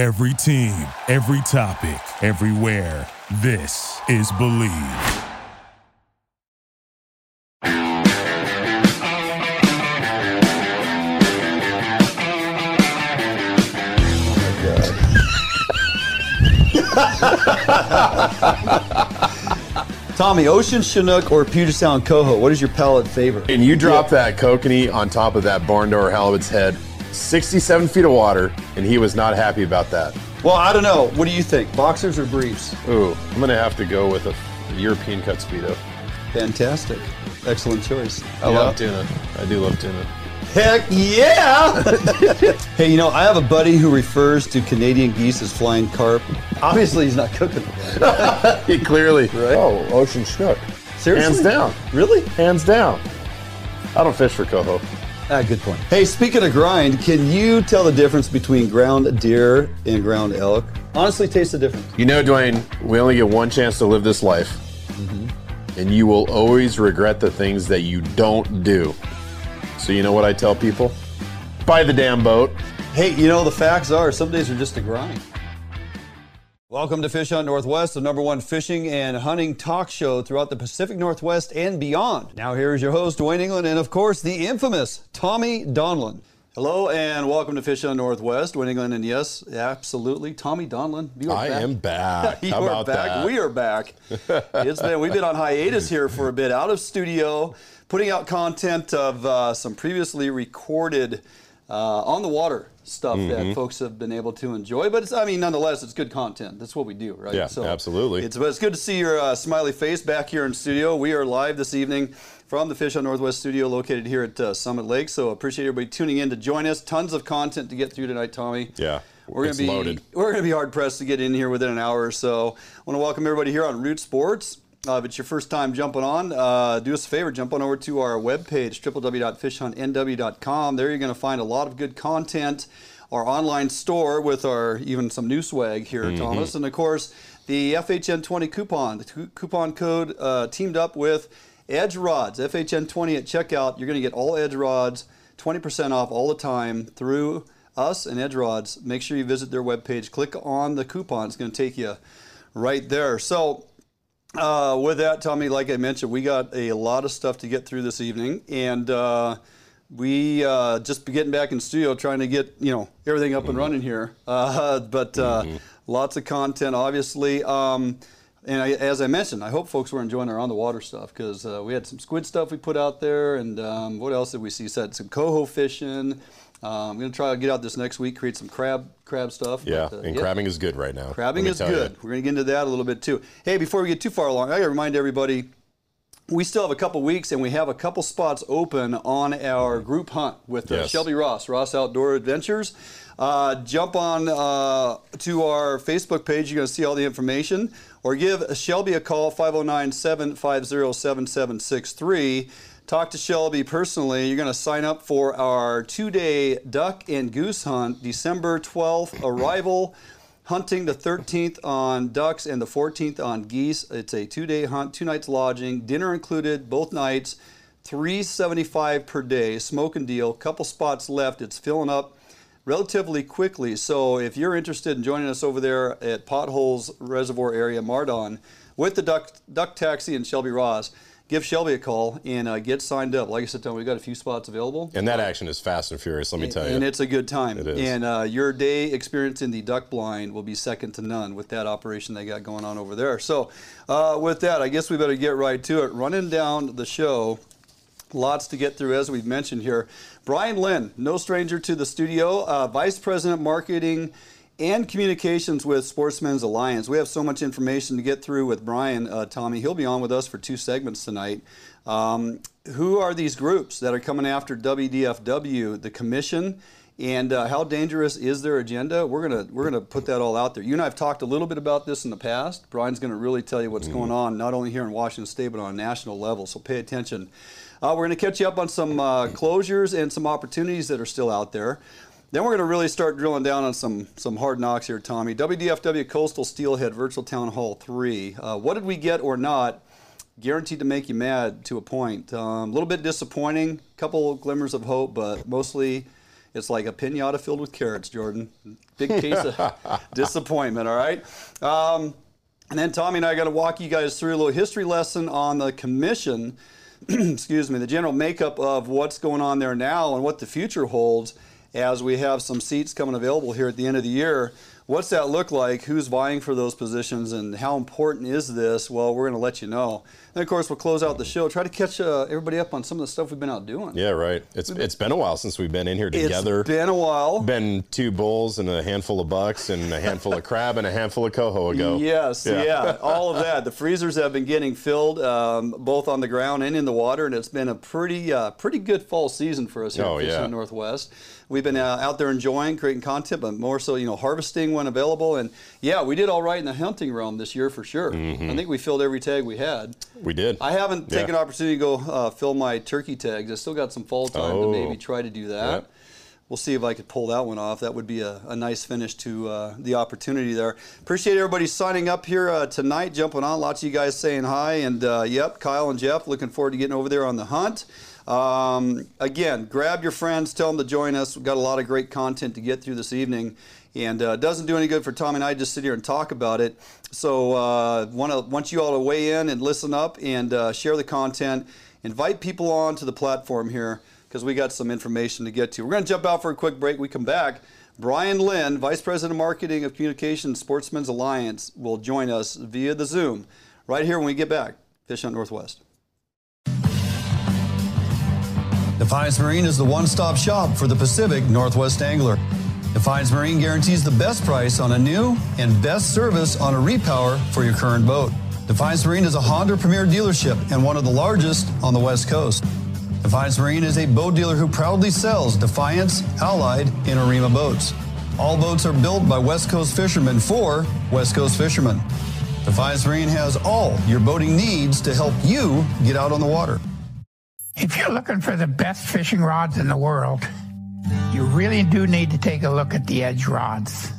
Every team, every topic, everywhere. This is Believe. Tommy, Ocean Chinook or Puget Sound Coho? What is your palate favorite? And you drop that kokanee on top of that barn door halibut's head, 67 feet of water, and he was not happy about that. Well, I don't know. What do you think? Boxers or briefs? Ooh, I'm gonna have to go with a European cut speedo. Fantastic. Excellent choice. I love tuna. I do love tuna. Heck yeah! hey, you know, I have a buddy who refers to Canadian geese as flying carp. Obviously, he's not cooking them. He clearly. Right. Oh, ocean snook. Seriously? Hands down. Really? Hands down. I don't fish for coho. Ah, good point. Hey, speaking of grind, can you tell the difference between ground deer and ground elk? Honestly, taste the difference. You know, Dwayne, we only get one chance to live this life, and you will always regret the things that you don't do. So you know what I tell people? Buy the damn boat. Hey, you know, the facts are some days are just a grind. Welcome to Fish Hunt Northwest, the number one fishing and hunting talk show throughout the Pacific Northwest and beyond. Now, here is your host, Dwayne England, and of course, the infamous Tommy Donlin. Hello, and welcome to Fish Hunt Northwest, Dwayne England, and yes, absolutely, Tommy Donlin. You are I back. am back. you How are back. that? We are back. it's been we've been on hiatus here for a bit, out of studio, putting out content of uh, some previously recorded uh, on the water stuff Mm-hmm. that folks have been able to enjoy. But it's, I mean, nonetheless, it's good content. That's what we do, right? Yeah, absolutely. It's but it's good to see your uh, smiley face back here in studio. We are live this evening from the Fish Hunt Northwest studio located here at uh, Summit Lake. So appreciate everybody tuning in to join us. Tons of content to get through tonight, Tommy. Yeah, We're gonna be loaded. we're gonna be hard pressed to get in here within an hour or so. I want to welcome everybody here on Root Sports. Uh, if it's your first time jumping on, uh, do us a favor, jump on over to our webpage, www.fishhuntnw.com. There you're going to find a lot of good content, our online store with our even some new swag here, Mm-hmm. Thomas, and of course the FHN20 coupon, the cu- coupon code uh, teamed up with Edge Rods, FHN20 at checkout. You're going to get all Edge Rods, 20% off all the time through us and Edge Rods. Make sure you visit their webpage. Click on the coupon. It's going to take you right there. So, uh, with that, Tommy, like I mentioned, we got a lot of stuff to get through this evening, and uh, we uh, just be getting back in studio, trying to get you know everything up and running here. Uh, but uh, lots of content, obviously. Um, and I, as I mentioned, I hope folks were enjoying our on the water stuff because uh, we had some squid stuff we put out there, and um, what else did we see? Said some coho fishing. Um, I'm gonna try to get out this next week, create some crab crab stuff. Yeah, but, uh, and yeah. crabbing is good right now. Crabbing is good. ya. We're going to get into that a little bit too. Hey, before we get too far along, I got to remind everybody we still have a couple weeks and we have a couple spots open on our group hunt with uh, Yes. Shelby Ross, Ross Outdoor Adventures. Uh, jump on uh, to our Facebook page. You're going to see all the information. Or give Shelby a call, 509 750 7763. Talk to Shelby personally. You're going to sign up for our two day duck and goose hunt, December 12th arrival. Hunting the 13th on ducks and the 14th on geese. It's a two-day hunt, two nights lodging, dinner included, both nights. 375 per day, smoking deal. Couple spots left. It's filling up relatively quickly. So if you're interested in joining us over there at Potholes Reservoir area, Mardon, with the duck duck taxi and Shelby Ross, give Shelby a call and uh, get signed up. Like I said, Tom, we've got a few spots available. And that action is fast and furious. Let me tell you. And it's a good time. It is. And uh, your day experience in the duck blind will be second to none with that operation they got going on over there. So, uh, with that, I guess we better get right to it. Running down the show, lots to get through, as we've mentioned here. Brian Lynn, no stranger to the studio, uh, Vice President Marketing and Communications with Sportsmen's Alliance. We have so much information to get through with Brian, uh, Tommy. He'll be on with us for two segments tonight. Um, who are these groups that are coming after WDFW, the commission? And uh, how dangerous is their agenda? We're gonna we're gonna put that all out there. You and I have talked a little bit about this in the past. Brian's gonna really tell you what's going on, not only here in Washington State but on a national level. So pay attention. Uh, we're gonna catch you up on some uh, closures and some opportunities that are still out there. Then we're going to really start drilling down on some some hard knocks here, Tommy. WDFW Coastal Steelhead Virtual Town Hall 3. Uh, what did we get or not? Guaranteed to make you mad to a point. Um, a little bit disappointing, couple glimmers of hope, but mostly It's like a pinata filled with carrots, Jordan. Big case of disappointment, all right? Um, and then Tommy and I got to walk you guys through a little history lesson on the commission, excuse me, the general makeup of what's going on there now and what the future holds as we have some seats coming available here at the end of the year. What's that look like? Who's vying for those positions and how important is this? Well, we're going to let you know. And of course, we'll close out the show. Try to catch uh, everybody up on some of the stuff we've been out doing. Yeah, right. It's it's been a while since we've been in here together. It's been a while. Been two bulls and a handful of bucks and a handful of crab and a handful of coho ago. Yes, yeah, yeah all of that. The freezers have been getting filled um, both on the ground and in the water, and it's been a pretty uh, pretty good fall season for us here oh, at Fishing yeah. Northwest we've been uh, out there enjoying creating content, but more so, you know, harvesting when available. And yeah, we did all right in the hunting realm this year for sure. Mm-hmm. I think we filled every tag we had. We did. I haven't Yeah. taken an opportunity to go uh, fill my turkey tags. I still got some fall time Oh. to maybe try to do that. Yep. We'll see if I could pull that one off. That would be a, a nice finish to uh, the opportunity there. Appreciate everybody signing up here uh, tonight, jumping on. Lots of you guys saying hi. And uh, yep, Kyle and Jeff, looking forward to getting over there on the hunt. Um, again, grab your friends, tell them to join us. We've got a lot of great content to get through this evening. And uh, doesn't do any good for Tom and I just sit here and talk about it. So, uh, wanna, want you all to weigh in and listen up and uh, share the content. Invite people on to the platform here because we got some information to get to. We're going to jump out for a quick break. We come back. Brian Lynn, Vice President of Marketing of Communications Sportsmen's Alliance, will join us via the Zoom right here when we get back. Fish Hunt Northwest. Defiance Marine is the one stop shop for the Pacific Northwest angler. Defiance Marine guarantees the best price on a new and best service on a repower for your current boat. Defiance Marine is a Honda Premier dealership and one of the largest on the West Coast. Defiance Marine is a boat dealer who proudly sells Defiance, Allied, and Arima boats. All boats are built by West Coast fishermen for West Coast fishermen. Defiance Marine has all your boating needs to help you get out on the water. If you're looking for the best fishing rods in the world, you really do need to take a look at the Edge rods.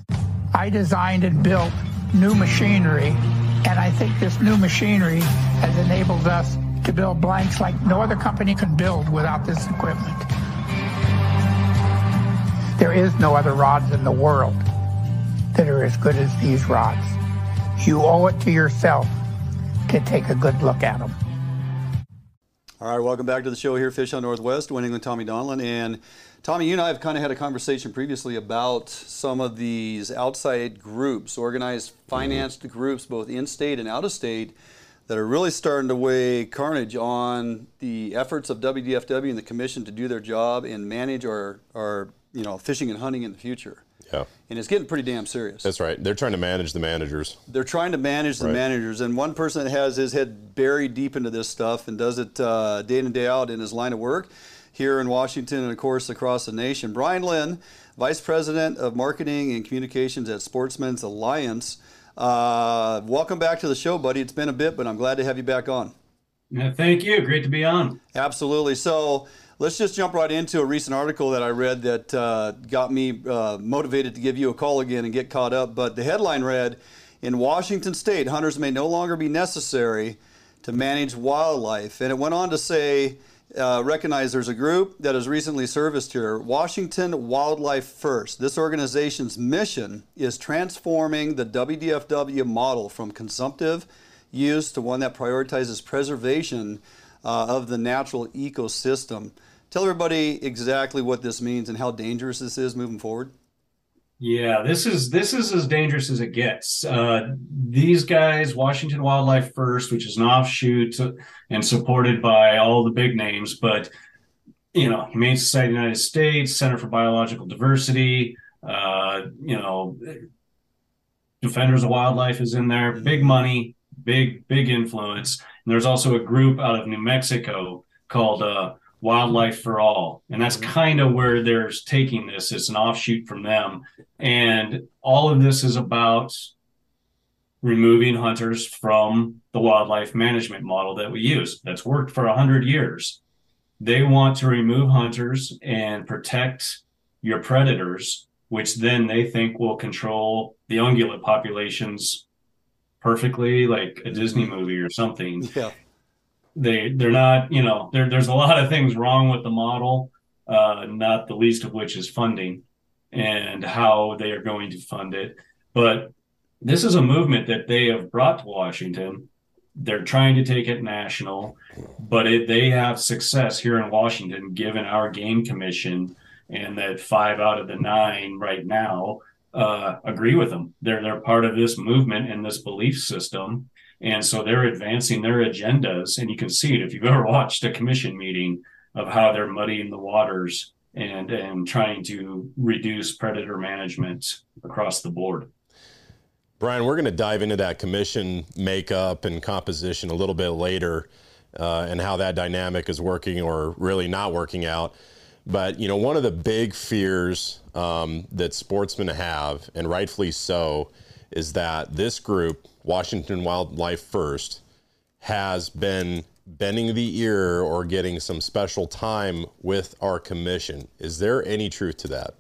I designed and built new machinery, and I think this new machinery has enabled us to build blanks like no other company can build without this equipment. There is no other rods in the world that are as good as these rods. You owe it to yourself to take a good look at them. All right, welcome back to the show here, Fish Hunt Northwest, winning with Tommy Donlin. And Tommy, you and I have kind of had a conversation previously about some of these outside groups, organized, mm-hmm. financed groups, both in state and out of state, that are really starting to weigh carnage on the efforts of WDFW and the commission to do their job and manage our, our you know, fishing and hunting in the future. Yeah, And it's getting pretty damn serious. that's right. They're trying to manage the managers. They're trying to manage the Right. managers, and one person that has his head buried deep into this stuff and does it uh, day in and day out in his line of work here in Washington and, of course, across the nation. Brian Lynn, Vice President of Marketing and Communications at Sportsmen's Alliance. Uh, welcome back to the show, buddy. It's been a bit, but I'm glad to have you back on. Yeah, thank you. Great to be on. Absolutely. So let's just jump right into a recent article that I read that uh, got me uh, motivated to give you a call again and get caught up. But the headline read In Washington state, hunters may no longer be necessary to manage wildlife. And it went on to say, uh, recognize there's a group that has recently serviced here, Washington Wildlife First. This organization's mission is transforming the WDFW model from consumptive use to one that prioritizes preservation uh, of the natural ecosystem. Tell everybody exactly what this means and how dangerous this is moving forward. Yeah, this is this is as dangerous as it gets. Uh, these guys, Washington Wildlife First, which is an offshoot and supported by all the big names, but you know, Humane Society of the United States, Center for Biological Diversity, uh, you know, Defenders of Wildlife is in there. Big money, big big influence. And there's also a group out of New Mexico called uh, Wildlife for All, and that's mm-hmm. kind of where they're taking this. It's an offshoot from them, and all of this is about removing hunters from the wildlife management model that we use. That's worked for a hundred years. They want to remove hunters and protect your predators, which then they think will control the ungulate populations perfectly, like a Disney mm-hmm. movie or something Yeah. They they're not you know there, there's a lot of things wrong with the model uh, not the least of which is funding and how they are going to fund it. But this is a movement that they have brought to Washington. They're trying to take it national, but it, they have success here in Washington, given our game commission and that five out of the nine right now uh, agree with them. They're they're part of this movement and this belief system, and so they're advancing their agendas. And you can see it if you've ever watched a commission meeting of how they're muddying the waters and and trying to reduce predator management across the board. Brian, we're going to dive into that commission makeup and composition a little bit later, uh, and how that dynamic is working or really not working out. But you know, one of the big fears um, that sportsmen have, and rightfully so, is that this group, Washington Wildlife First, has been bending the ear or getting some special time with our commission. Is there any truth to that?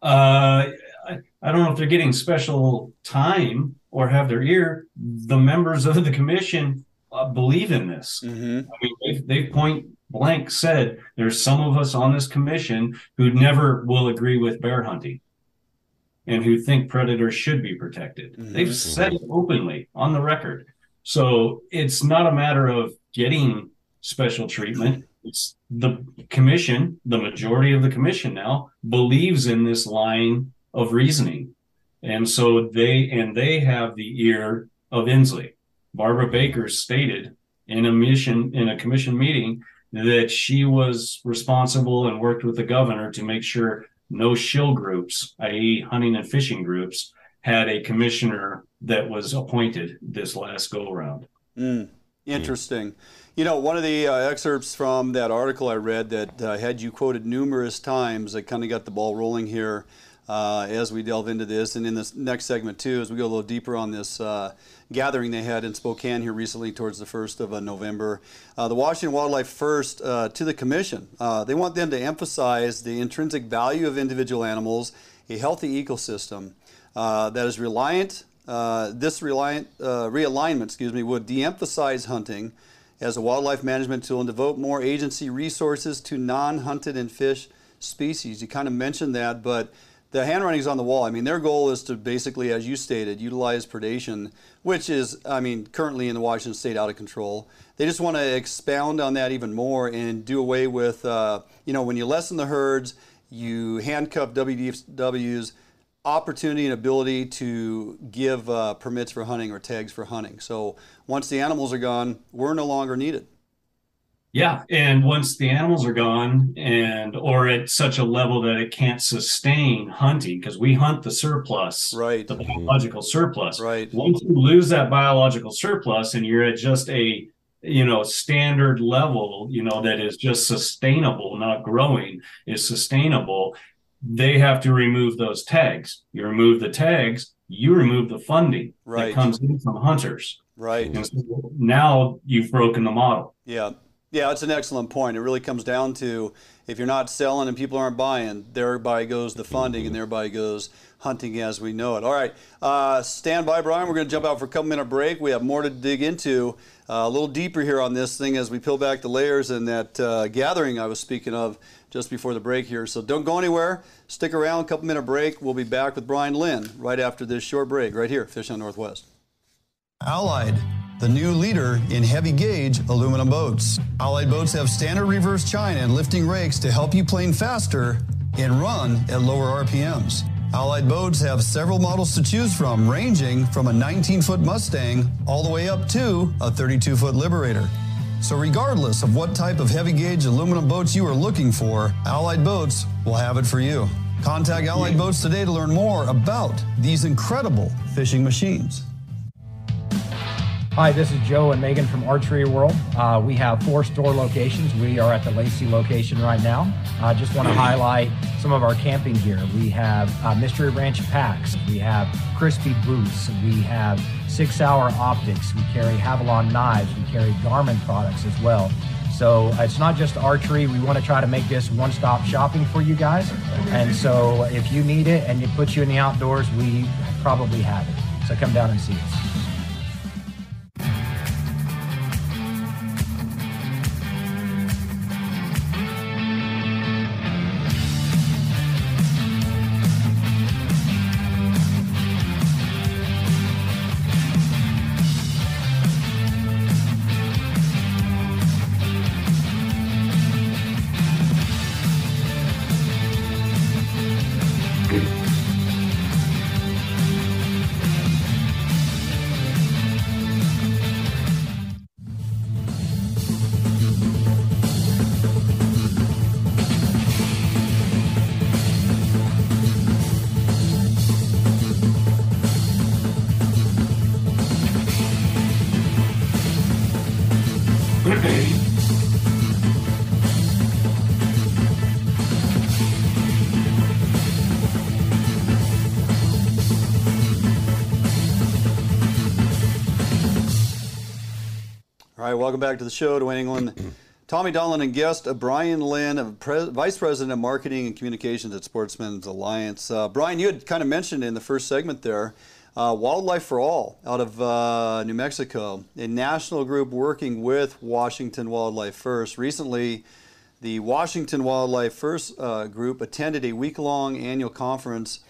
Uh, I, I don't know if they're getting special time or have their ear. The members of the commission uh, believe in this. Mm-hmm. I mean, they, they point blank said there's some of us on this commission who never will agree with bear hunting and who think predators should be protected. Mhm. They've said it openly on the record. So it's not a matter of getting special treatment. It's the commission, the majority of the commission now believes in this line of reasoning. And so they and they have the ear of Inslee. Barbara Baker stated in a mission in a commission meeting that she was responsible and worked with the governor to make sure no shill groups, i.e., hunting and fishing groups, had a commissioner that was appointed this last go around. Mm, interesting. You know, one of the uh, excerpts from that article I read that uh, had you quoted numerous times, I kind of got the ball rolling here uh, as we delve into this. And in this next segment, too, as we go a little deeper on this uh, gathering they had in Spokane here recently towards the 1st of uh, November. Uh, the Washington Wildlife First uh, to the Commission. Uh, they want them to emphasize the intrinsic value of individual animals, a healthy ecosystem that is reliant. This reliant realignment, excuse me, would de-emphasize hunting as a wildlife management tool and devote more agency resources to non-hunted and fish species. You kind of mentioned that, but the handwriting's on the wall. I mean, their goal is to basically, as you stated, utilize predation, which is, I mean, currently in the Washington state out of control. They just want to expound on that even more and do away with, uh, you know, when you lessen the herds, you handcuff WDWs opportunity and ability to give uh, permits for hunting or tags for hunting. So once the animals are gone, we're no longer needed. Yeah, and once the animals are gone and or at such a level that it can't sustain hunting because we hunt the surplus, Right. the mm-hmm. biological surplus. Right. Once you lose that biological surplus and you're at just a you know standard level, you know that is just sustainable, not growing, is sustainable, they have to remove those tags. You remove the tags, you remove the funding Right. that comes in from hunters. Right. And so now you've broken the model. Yeah. Yeah, it's an excellent point. It really comes down to if you're not selling and people aren't buying, thereby goes the funding and thereby goes hunting as we know it. All right, uh, stand by, Brian. We're going to jump out for a couple minute break. We have more to dig into, uh, a little deeper here on this thing as we peel back the layers and that uh, gathering I was speaking of just before the break here. So don't go anywhere. Stick around, couple minute break. We'll be back with Brian Lynn right after this short break right here, Fish Hunt Northwest. Allied, the new leader in heavy gauge aluminum boats. Allied boats have standard reverse chine and lifting rakes to help you plane faster and run at lower RPMs. Allied boats have several models to choose from, ranging from a 19 foot Mustang all the way up to a 32 foot Liberator. So, regardless of what type of heavy gauge aluminum boats you are looking for, Allied Boats will have it for you. Contact Allied Boats today to learn more about these incredible fishing machines. Hi, this is Joe and Megan from Archery World. Uh, we have four store locations. We are at the Lacey location right now. I just want to highlight some of our camping gear. We have uh, Mystery Ranch packs. We have Crispi boots. We have Sig Sauer optics. We carry Havalon knives. We carry Garmin products as well. So it's not just archery. We want to try to make this one stop shopping for you guys. And so if you need it and it puts you in the outdoors, we probably have it. So come down and see us. Welcome back to the show, Dwayne England. Tommy Donlin and guest uh, Brian Lynn, Pre- Vice President of Marketing and Communications at Sportsmen's Alliance. Uh, Brian, you had kind of mentioned in the first segment there uh, Wildlife for All out of uh, New Mexico, a national group working with Washington Wildlife First. Recently, the Washington Wildlife First uh, group attended a week long annual conference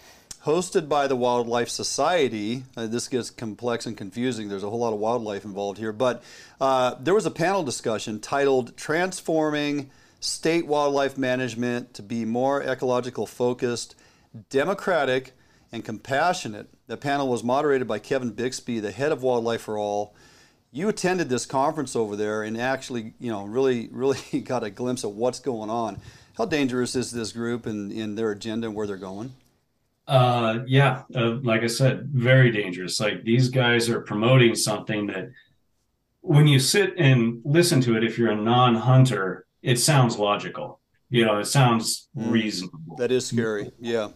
hosted by the Wildlife Society. Uh, this gets complex and confusing. There's a whole lot of wildlife involved here. But uh, there was a panel discussion titled Transforming State Wildlife Management to Be More Ecological Focused, Democratic, and Compassionate. The panel was moderated by Kevin Bixby, the head of Wildlife for All. You attended this conference over there and actually, you know, really, really got a glimpse of what's going on. How dangerous is this group and, and their agenda and where they're going? Uh, yeah, uh, like I said, very dangerous. Like these guys are promoting something that when you sit and listen to it, if you're a non hunter, it sounds logical. You know, it sounds mm. reasonable. That is scary. Yeah.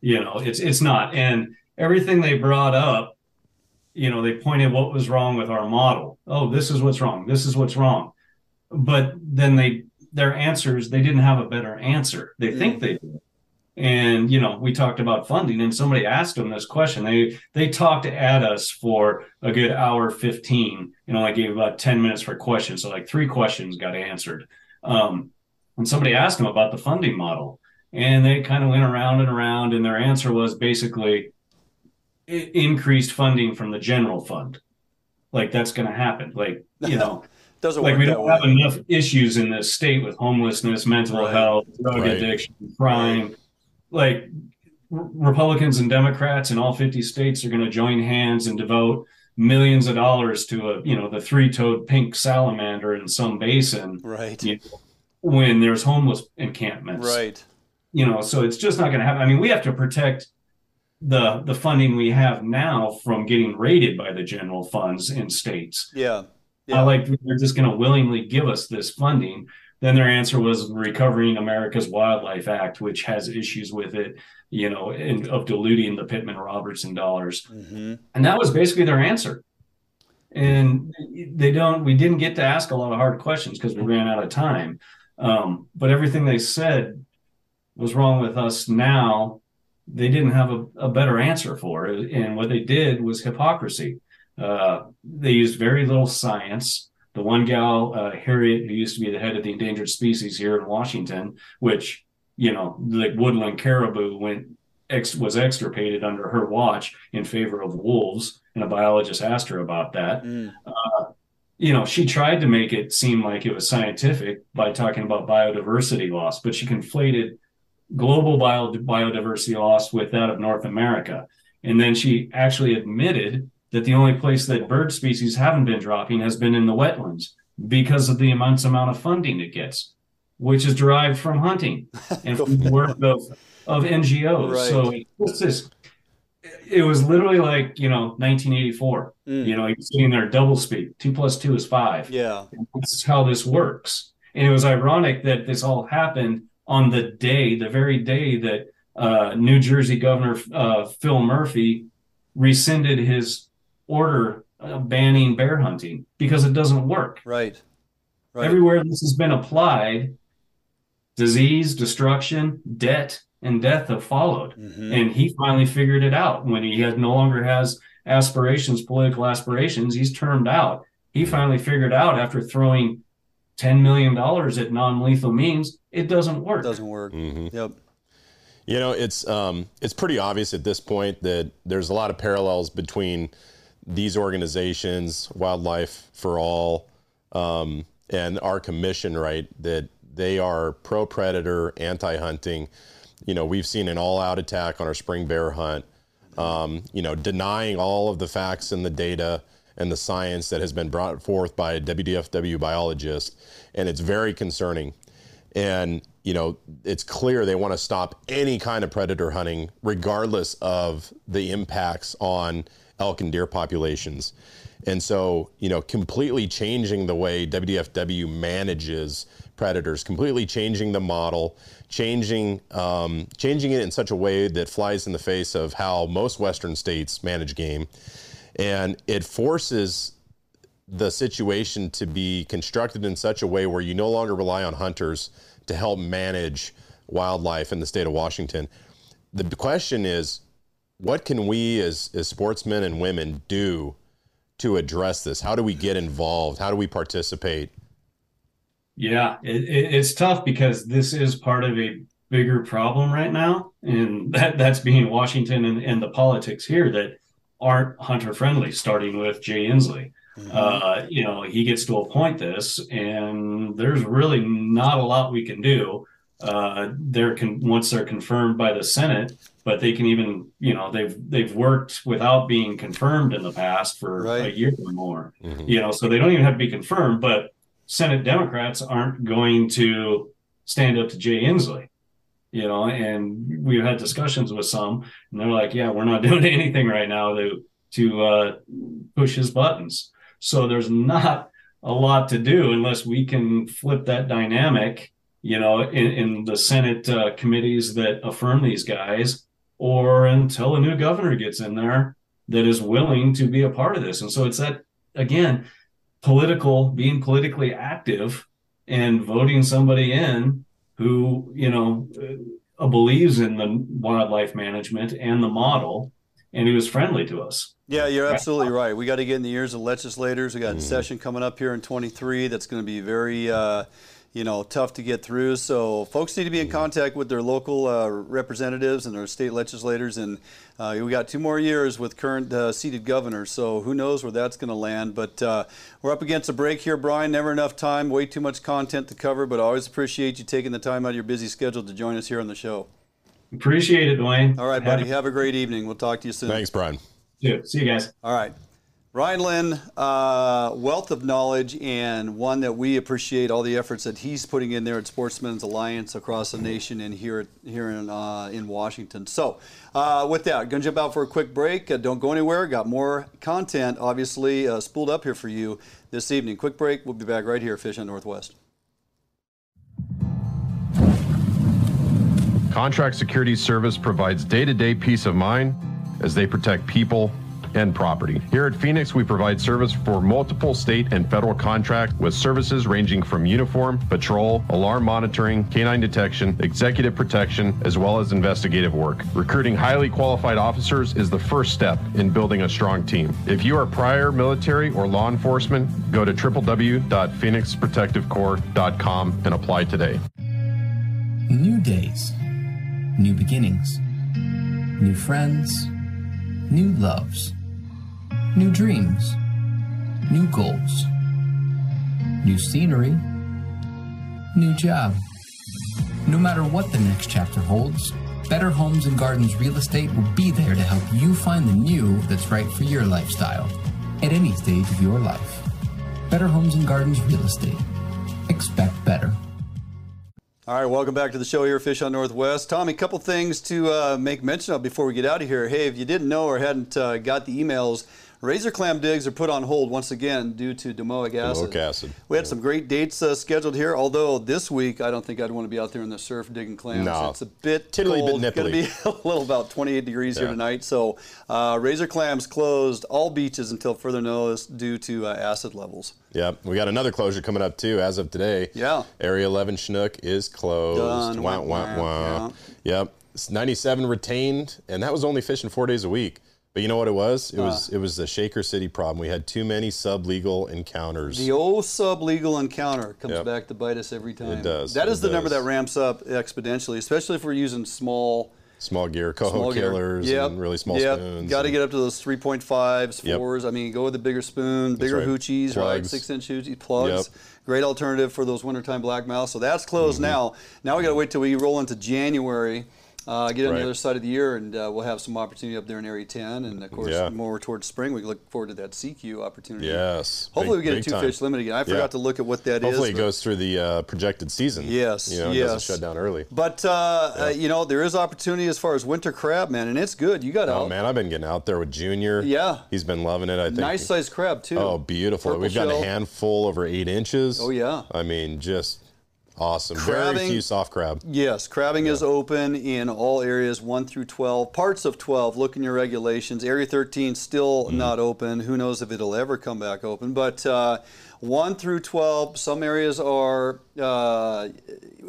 You know, it's it's not. And everything they brought up, you know, they pointed what was wrong with our model. Oh, this is what's wrong. This is what's wrong. But then they their answers, they didn't have a better answer. They mm. think they did and you know we talked about funding and somebody asked them this question. They they talked at us for a good hour 15 you know i gave about 10 minutes for questions. So like three questions got answered. Um, and somebody asked them about the funding model. And they kind of went around and around and their answer was basically increased funding from the general fund. Like that's going to happen. Like you know doesn't like we don't have enough issues in this state with homelessness mental right. health drug right. addiction crime like Republicans and Democrats in all 50 states are going to join hands and devote millions of dollars to a you know the three-toed pink salamander in some basin. Right. You know, when there's homeless encampments. Right. You know so it's just not going to happen. I mean we have to protect the the funding we have now from getting raided by the general funds in states. Yeah, yeah. I like they're just going to willingly give us this funding then their answer was Recovering America's Wildlife Act, which has issues with it, you know, in, of diluting the Pittman Robertson dollars. Mm-hmm. And that was basically their answer. And they don't, we didn't get to ask a lot of hard questions because we ran out of time. Um, but everything they said was wrong with us now. They didn't have a, a better answer for it. And what they did was hypocrisy. Uh, they used very little science the one gal, uh, Harriet, who used to be the head of the endangered species here in Washington, which you know, the woodland caribou went ex- was extirpated under her watch in favor of wolves, and a biologist asked her about that. Mm. Uh, you know, she tried to make it seem like it was scientific by talking about biodiversity loss, but she conflated global bio- biodiversity loss with that of North America. And then she actually admitted that the only place that bird species haven't been dropping has been in the wetlands because of the immense amount of funding it gets, which is derived from hunting and from the work of, of NGOs. Right. So it's this. It was literally like you know 1984. Mm. You know, you're sitting there double speed. Two plus two is five. Yeah, this is how this works. And it was ironic that this all happened on the day, the very day that uh, New Jersey Governor uh, Phil Murphy rescinded his order uh, banning bear hunting because it doesn't work. Right. right. Everywhere this has been applied, disease, destruction, debt, and death have followed. Mm-hmm. And he finally figured it out when he has, no longer has aspirations, political aspirations. He's termed out. He finally figured out after throwing $10 million at non lethal means, it doesn't work. It doesn't work. Mm-hmm. Yep. You know, it's um, it's pretty obvious at this point that there's a lot of parallels between these organizations, Wildlife for All, um, and our commission, right, that they are pro predator, anti hunting. You know, we've seen an all out attack on our spring bear hunt, um, you know, denying all of the facts and the data and the science that has been brought forth by a WDFW biologist. And it's very concerning. And, you know, it's clear they want to stop any kind of predator hunting, regardless of the impacts on elk and deer populations. And so, you know, completely changing the way WDFW manages predators, completely changing the model, changing um, changing it in such a way that flies in the face of how most Western states manage game, and it forces the situation to be constructed in such a way where you no longer rely on hunters to help manage wildlife in the state of Washington. The question is, what can we as, as sportsmen and women do to address this? How do we get involved? How do we participate? Yeah, it, it, it's tough because this is part of a bigger problem right now, and that, that's being Washington and, and the politics here that aren't hunter friendly. Starting with Jay Inslee, mm-hmm. uh, you know, he gets to appoint this, and there's really not a lot we can do. Uh, they're con- once they're confirmed by the Senate, but they can even, you know, they've they've worked without being confirmed in the past for right. a year or more. Mm-hmm. You know, so they don't even have to be confirmed, but Senate Democrats aren't going to stand up to Jay Inslee you know, and we've had discussions with some, and they're like, "Yeah, we're not doing anything right now to to uh, push his buttons." So there's not a lot to do unless we can flip that dynamic, you know, in, in the Senate uh, committees that affirm these guys, or until a new governor gets in there that is willing to be a part of this. And so it's that again, political, being politically active and voting somebody in who you know uh, believes in the wildlife management and the model, and he was friendly to us. Yeah, you're absolutely right. We got to get in the ears of legislators. We got mm-hmm. a session coming up here in 23 that's going to be very. Uh, you know, tough to get through. So folks need to be in contact with their local uh, representatives and their state legislators. And uh, we got two more years with current uh, seated governors. So who knows where that's going to land. But uh, we're up against a break here, Brian. Never enough time, way too much content to cover. But I always appreciate you taking the time out of your busy schedule to join us here on the show. Appreciate it, Dwayne. All right, buddy. Have a great evening. We'll talk to you soon. Thanks, Brian. Yeah. See you guys. All right. Brian Lynn, uh, wealth of knowledge and one that we appreciate all the efforts that he's putting in there at Sportsmen's Alliance across the nation and here at, here in uh, in Washington. So, uh, with that, gonna jump out for a quick break. Uh, don't go anywhere. Got more content, obviously, uh, spooled up here for you this evening. Quick break. We'll be back right here, Fish Hunt Northwest. Contract Security Service provides day-to-day peace of mind as they protect people and property. Here at Phoenix, we provide service for multiple state and federal contracts with services ranging from uniform, patrol, alarm monitoring, canine detection, executive protection, as well as investigative work. Recruiting highly qualified officers is the first step in building a strong team. If you are prior military or law enforcement, go to www.phoenixprotectivecorps.com and apply today. New days, new beginnings, new friends, new loves new dreams, new goals, new scenery, new job. No matter what the next chapter holds, Better Homes and Gardens Real Estate will be there to help you find the new that's right for your lifestyle at any stage of your life. Better Homes and Gardens Real Estate. Expect better. All right, welcome back to the show here, Fish Hunt Northwest. Tommy, a couple things to uh, make mention of before we get out of here. Hey, if you didn't know or hadn't uh, got the emails, Razor clam digs are put on hold once again due to domoic acid. Domoic acid. We had some great dates uh, scheduled here, although this week I don't think I'd want to be out there in the surf digging clams. No. It's a bit Tiddly cold. bit nipply. It's going to be a little about 28 degrees yeah. here tonight. So uh, Razor clams closed all beaches until further notice due to uh, acid levels. Yep, we got another closure coming up too as of today. Yeah. Area 11 Chinook is closed. Done. Wah, wah, wah. Yeah. Yep. It's 97 retained, and that was only fishing four days a week. But you know what it was? It was uh, it was the Shaker City problem. We had too many sublegal encounters. The old sublegal encounter comes yep. back to bite us every time. It does. That is it the does. number that ramps up exponentially, especially if we're using small small gear, coho small killers, yep. and really small yep. spoons. Got to get up to those 3.5s, yep. fours. I mean, go with the bigger spoon, bigger right. hoochies, right? Six inch hoochies, plugs. Great alternative for those wintertime blackmouth. So that's closed mm-hmm. now. Now we got to wait till we roll into January uh, get on right. the other side of the year, and uh, we'll have some opportunity up there in Area 10. And of course, yeah. more towards spring, we look forward to that CQ opportunity. Yes. Hopefully, big, we get a two time. fish limit again. I forgot yeah. to look at what that Hopefully is, it goes through the uh, projected season. Yes. You know, yes. doesn't shut down early. But, uh, yeah. you know, there is opportunity as far as winter crab, man, and it's good. You got oh, out. man, I've been getting out there with Junior. Yeah. He's been loving it, I think. Nice sized crab, too. Oh, beautiful. Purple We've got a handful over eight inches. Oh, yeah. I mean, just Awesome. Very few soft crab. Yes, crabbing is open in all areas 1 through 12. Parts of 12, look in your regulations. Area 13 still Mm-hmm. not open. Who knows if it'll ever come back open? But uh, 1 through 12, some areas are, uh,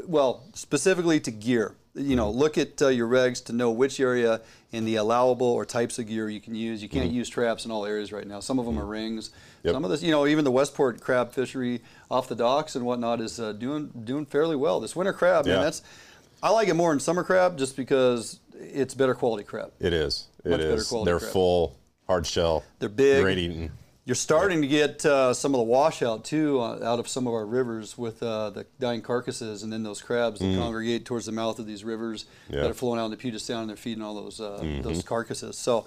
well, specifically to gear. You know, look at uh, your regs to know which area and the allowable or types of gear you can use. You can't use traps in all areas right now. Some of them are rings. Yep. Some of this, you know, even the Westport crab fishery off the docks and whatnot is uh, doing doing fairly well. This winter crab, man, that's I like it more than summer crab just because it's better quality crab. It is. It Much is. They're crab. full, hard shell. They're big. Great eating. You're starting to get uh, some of the washout too uh, out of some of our rivers with uh, the dying carcasses and then those crabs that congregate towards the mouth of these rivers Mm. Yeah. that are flowing out into Puget Sound and they're feeding all those uh, Mm-hmm. those carcasses. So,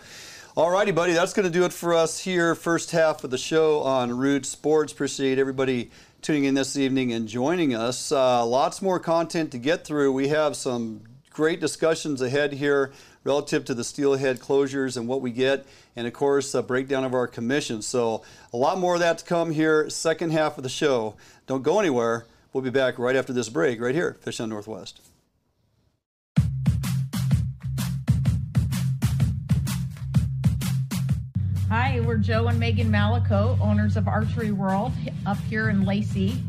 alrighty, buddy, that's going to do it for us here. First half of the show on Root Sports. Appreciate everybody tuning in this evening and joining us. Uh, lots more content to get through. We have some great discussions ahead here relative to the steelhead closures and what we get, and of course, a breakdown of our commission. So, a lot more of that to come here, second half of the show. Don't go anywhere. We'll be back right after this break, right here, Fish Hunt Northwest. Hi, we're Joe and Megan Malico, owners of Archery World up here in Lacey.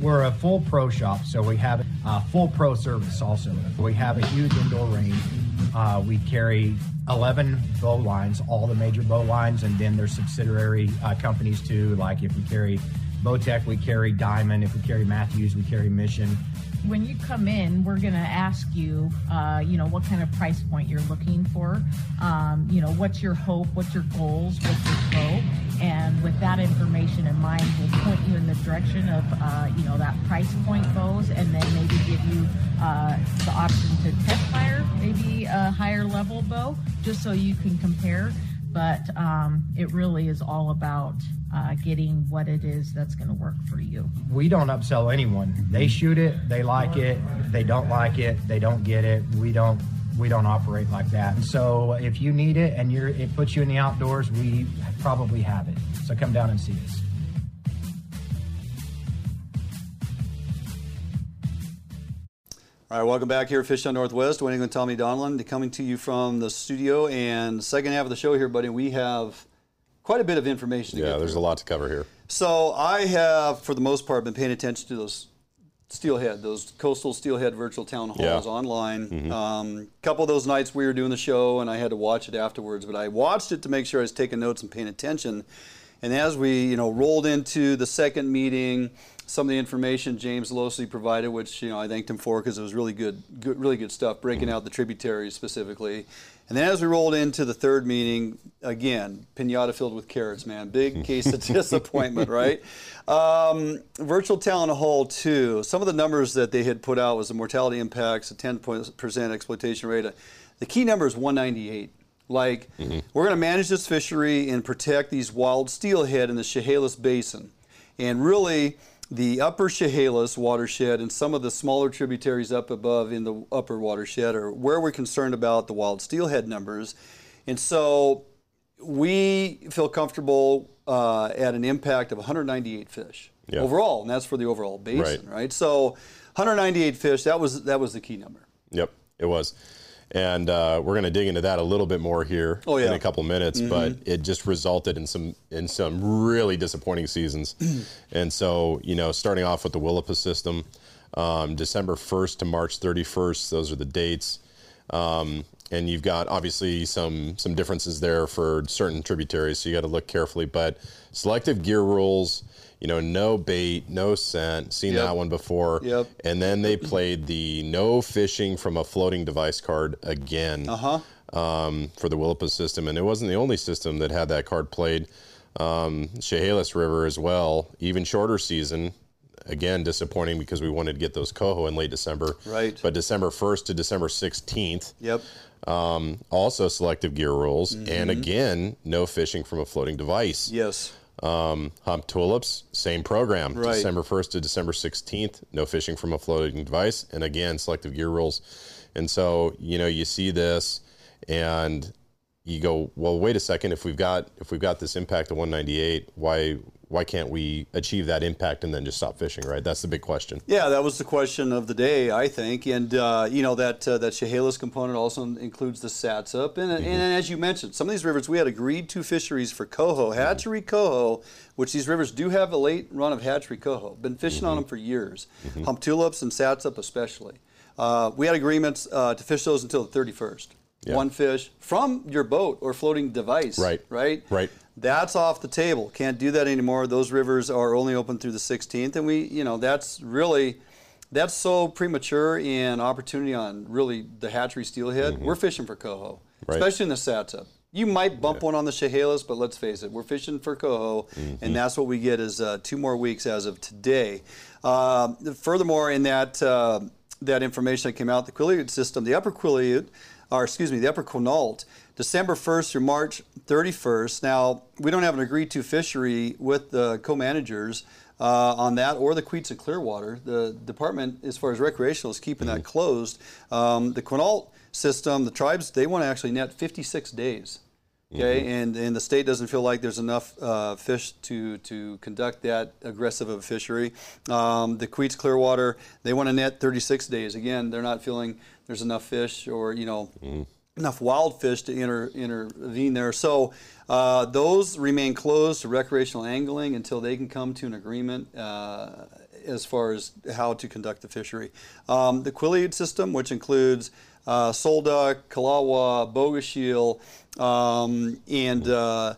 We're a full pro shop, so we have a full pro service also. We have a huge indoor range. Uh, we carry 11 bow lines, all the major bow lines, and then there's subsidiary uh, companies too. Like if we carry Bowtech, we carry Diamond. If we carry Mathews, we carry Mission. When you come in, we're going to ask you, uh, you know, what kind of price point you're looking for. Um, you know, what's your hope? What's your goals with your bow? And with that information in mind, we'll point you in the direction of, uh, you know, that price point bows, and then maybe give you uh, the option to test fire, maybe a higher level bow, just so you can compare. But um, it really is all about uh, getting what it is that's going to work for you. We don't upsell anyone. They shoot it, they like it. They don't like it, they don't get it. We don't we don't operate like that. And so if you need it and you're it puts you in the outdoors, we probably have it. So come down and see us. All right, welcome back here, Fish Hunt Northwest. Wayne and Tommy Donlin coming to you from the studio. And second half of the show here, buddy, we have quite a bit of information to Yeah, there's a lot to cover here. So I have, for the most part, been paying attention to those steelhead, those coastal steelhead virtual town halls Yeah. online. Um, a couple of those nights we were doing the show, and I had to watch it afterwards. But I watched it to make sure I was taking notes and paying attention. And as we, you know, rolled into the second meeting, some of the information James Losee provided, which you know I thanked him for because it was really good, good, really good stuff, breaking out the tributaries specifically. And then as we rolled into the third meeting, again, pinata filled with carrots, man. Big case of disappointment, right? Um, virtual town hall two. Some of the numbers that they had put out was the mortality impacts, a 10% exploitation rate. The key number is 198. Like, we're going to manage this fishery and protect these wild steelhead in the Chehalis Basin. And really, the upper Chehalis watershed and some of the smaller tributaries up above in the upper watershed are where we're concerned about the wild steelhead numbers. And so we feel comfortable uh, at an impact of 198 fish Yeah. overall, and that's for the overall basin, Right. right? So 198 fish, that was, that was the key number. Yep, it was. And uh, we're going to dig into that a little bit more here Oh, yeah. in a couple minutes, but it just resulted in some in some really disappointing seasons. and so, you know, starting off with the Willapa system, um, December 1st to March 31st, those are the dates. Um, and you've got obviously some some differences there for certain tributaries, so you got to look carefully. But selective gear rules, you know, no bait, no scent. Seen Yep. that one before. Yep. And then they played the no fishing from a floating device card again Uh huh. um, for the Willapa system. And it wasn't the only system that had that card played. Um, Chehalis River as well, even shorter season. Again, disappointing because we wanted to get those coho in late December. Right. But December 1st to December 16th, Yep. um, also selective gear rules. And again, no fishing from a floating device. Yes. Um, Humptulips, same program. Right. December 1st to December 16th, no fishing from a floating device. And again, selective gear rules. And so, you know, you see this and you go, well, wait a second. If we've got if we've got this impact of 198, why why can't we achieve that impact and then just stop fishing? Right. That's the big question. Yeah, that was the question of the day, I think, and uh, you know that uh, that Chehalis component also includes the Satsop, and, mm-hmm. and as you mentioned, some of these rivers we had agreed to fisheries for coho, mm-hmm. hatchery mm-hmm. coho, which these rivers do have a late run of hatchery coho. Been fishing mm-hmm. on them for years, mm-hmm. Humptulips and Satsop especially. Uh, we had agreements uh, to fish those until the 31st. Yeah. One fish from your boat or floating device. Right. Right. Right. That's off the table. Can't do that anymore. Those rivers are only open through the 16th, and we, you know, that's really, that's so premature in opportunity on really the hatchery steelhead. Mm-hmm. We're fishing for coho, right. especially in the Satsop. You might bump yeah. one on the Chehalis, but let's face it, we're fishing for coho, mm-hmm. and that's what we get is uh, two more weeks as of today. Uh, furthermore, in that uh, that information that came out, the Quileute system, the upper Quileute, or excuse me, the upper Quinault, December 1st through March 31st. Now, we don't have an agreed to fishery with the co managers uh, on that or the Queets and Clearwater. The department, as far as recreational, is keeping mm-hmm. that closed. Um, the Quinault system, the tribes, they want to actually net 56 days. Okay, mm-hmm. and, and the state doesn't feel like there's enough uh, fish to, to conduct that aggressive of a fishery. Um, the Queets Clearwater, they want to net 36 days. Again, they're not feeling there's enough fish or, you know, mm enough wild fish to inter, intervene there. So uh, those remain closed to recreational angling until they can come to an agreement uh, as far as how to conduct the fishery. Um, the Quileute system, which includes uh, Solduck, Calawah, Bogachiel, um, and uh,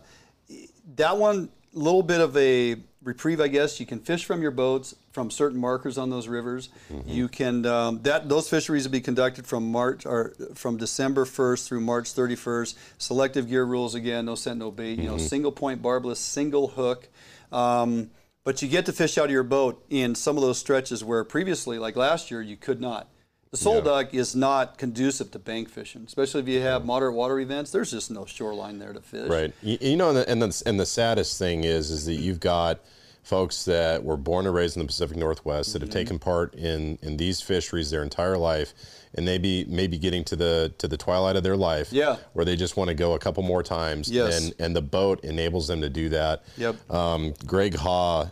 that one, little bit of a reprieve, I guess. You can fish from your boats from certain markers on those rivers. Mm-hmm. You can um, that those fisheries will be conducted from March or from December 1st through March 31st. Selective gear rules again, no scent, no bait. Mm-hmm. You know, mm-hmm. single point barbless, single hook. Um, but you get to fish out of your boat in some of those stretches where previously, like last year, you could not. The sole yeah. duck is not conducive to bank fishing, especially if you have moderate water events. There's just no shoreline there to fish. Right. You, you know, and the, and the, and the saddest thing is, is that you've got – folks that were born and raised in the Pacific Northwest that have mm-hmm. taken part in, in these fisheries their entire life, and maybe maybe getting to the to the twilight of their life, yeah. where they just want to go a couple more times, yes. and and the boat enables them to do that. Yep. Um, Greg Haw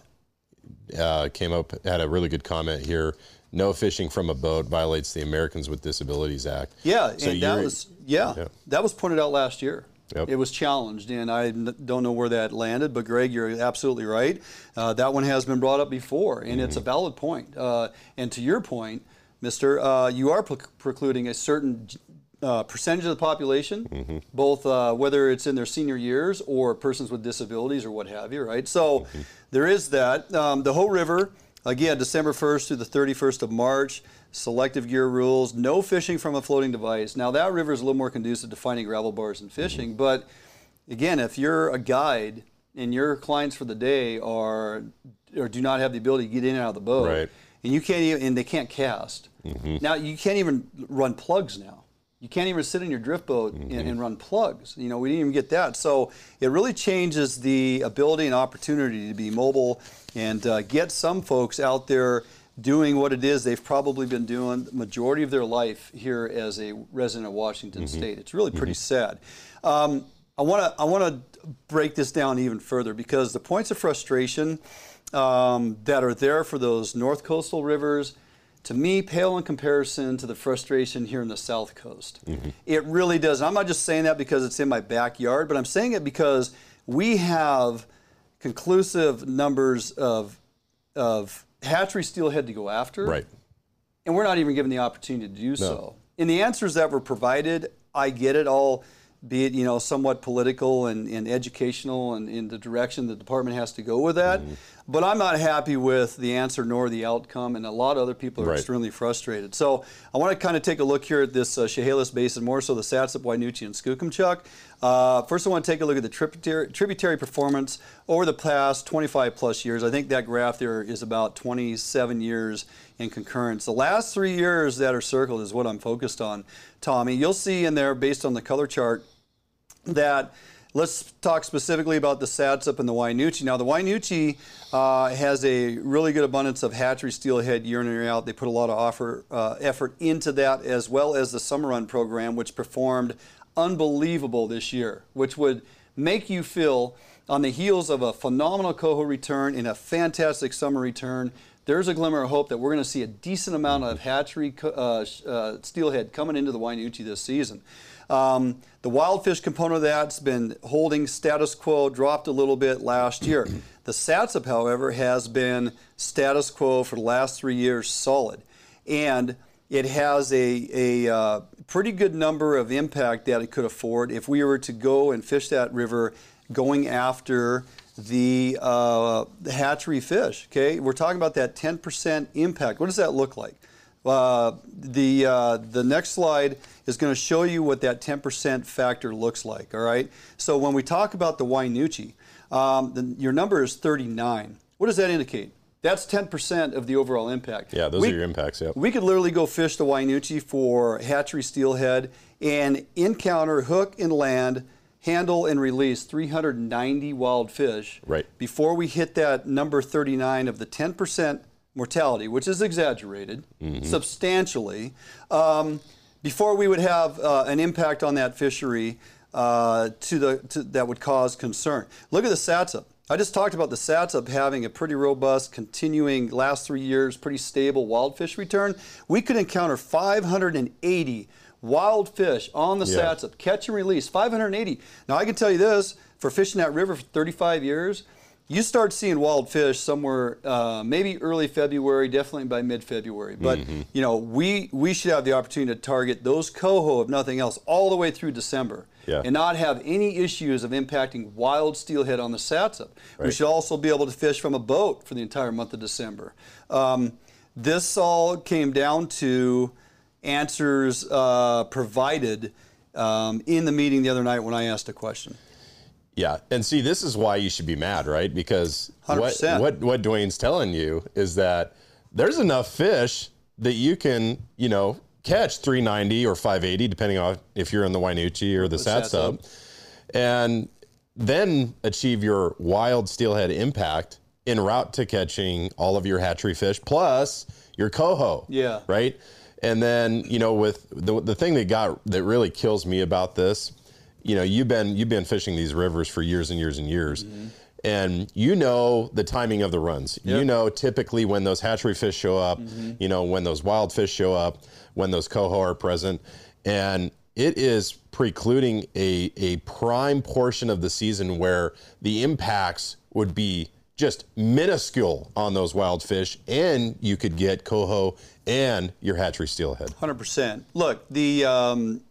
uh, came up had a really good comment here. No fishing from a boat violates the Americans with Disabilities Act. Yeah, so and that was yeah, yeah, that was pointed out last year. Yep. It was challenged, and I don't know where that landed. But Greg, you're absolutely right. Uh, that one has been brought up before, and mm-hmm. it's a mm-hmm. valid point. Uh, and to your point, Mister, uh, you are pre- precluding a certain uh, percentage of the population, mm-hmm. both uh, whether it's in their senior years or persons with disabilities or what have you. Right. So mm-hmm. there is that. Um, the Hoh River, again, December 1st through the 31st of March selective gear rules, no fishing from a floating device. Now that river is a little more conducive to finding gravel bars and fishing, mm-hmm. but again, if you're a guide and your clients for the day are or do not have the ability to get in and out of the boat, right. and you can't even and they can't cast. Mm-hmm. Now you can't even run plugs now. You can't even sit in your drift boat mm-hmm. and, and, run plugs. You know, we didn't even get that. So it really changes the ability and opportunity to be mobile and uh, get some folks out there doing what it is they've probably been doing the majority of their life here as a resident of Washington mm-hmm. State. It's really pretty mm-hmm. sad. Um, I want to I want to break this down even further because the points of frustration um, that are there for those north coastal rivers, to me, pale in comparison to the frustration here in the south coast. Mm-hmm. It really does. I'm not just saying that because it's in my backyard, but I'm saying it because we have conclusive numbers of of hatchery steelhead to go after. Right. And we're not even given the opportunity to do no. so. And the answers that were provided, I get it all, be it, you know, somewhat political and, and educational and in the direction the department has to go with that. Mm-hmm. But I'm not happy with the answer nor the outcome, and a lot of other people are right. extremely frustrated. So I want to kind of take a look here at this uh, Chehalis Basin, more so the Satsop, Wynoochee, and Skookumchuck. Uh, first, I want to take a look at the tributary, tributary performance over the past 25 plus years. I think that graph there is about 27 years in concurrence. The last three years that are circled is what I'm focused on, Tommy. You'll see in there, based on the color chart, that Let's talk specifically about the Satsop and the Wynoochee. Now, the Wynoochee uh, has a really good abundance of hatchery steelhead year in and year out. They put a lot of offer, uh, effort into that, as well as the summer run program, which performed unbelievable this year, which would make you feel on the heels of a phenomenal coho return and a fantastic summer return. There's a glimmer of hope that we're going to see a decent amount of hatchery uh, uh, steelhead coming into the Wynoochee this season. Um, the wild fish component of that's been holding status quo, dropped a little bit last year. The Satsop, however, has been status quo for the last three years, solid. And it has a, a uh, pretty good number of impact that it could afford if we were to go and fish that river going after the, uh, the hatchery fish. Okay, we're talking about that 10% impact. What does that look like? Uh, the uh, the next slide is going to show you what that 10% factor looks like. All right. So when we talk about the Wynoochee, um, the, your number is 39. What does that indicate? That's 10% of the overall impact. Yeah, those we, are your impacts. Yeah. We could literally go fish the Wynoochee for hatchery steelhead and encounter hook and land handle and release 390 wild fish right. before we hit that number 39 of the 10% mortality, which is exaggerated mm-hmm. substantially, um, before we would have uh, an impact on that fishery uh, to the to, that would cause concern. Look at the Satsop. I just talked about the Satsop having a pretty robust, continuing last three years, pretty stable wild fish return. We could encounter 580 wild fish on the yeah. Satsop, catch and release, 580. Now I can tell you this, for fishing that river for 35 years, you start seeing wild fish somewhere uh, maybe early February, definitely by mid-February. But mm-hmm. you know, we we should have the opportunity to target those coho, if nothing else, all the way through December, yeah. and not have any issues of impacting wild steelhead on the Satsop. Right. We should also be able to fish from a boat for the entire month of December. Um, this all came down to answers uh, provided um, in the meeting the other night when I asked a question. Yeah, and see, this is why you should be mad, right? Because what, what what Dwayne's telling you is that there's enough fish that you can, you know, catch 390 or 580, depending on if you're in the Wynoochee or the, the Satsop, and then achieve your wild steelhead impact en route to catching all of your hatchery fish plus your coho. Yeah. Right. And then, you know, with the, the thing that got that really kills me about this, you know, you've been you've been fishing these rivers for years and years and years. Mm-hmm. And you know the timing of the runs. Yep. You know typically when those hatchery fish show up, mm-hmm. you know, when those wild fish show up, when those coho are present. And it is precluding a, a prime portion of the season where the impacts would be just minuscule on those wild fish, and you could get coho and your hatchery steelhead. 100%. Look, the, um,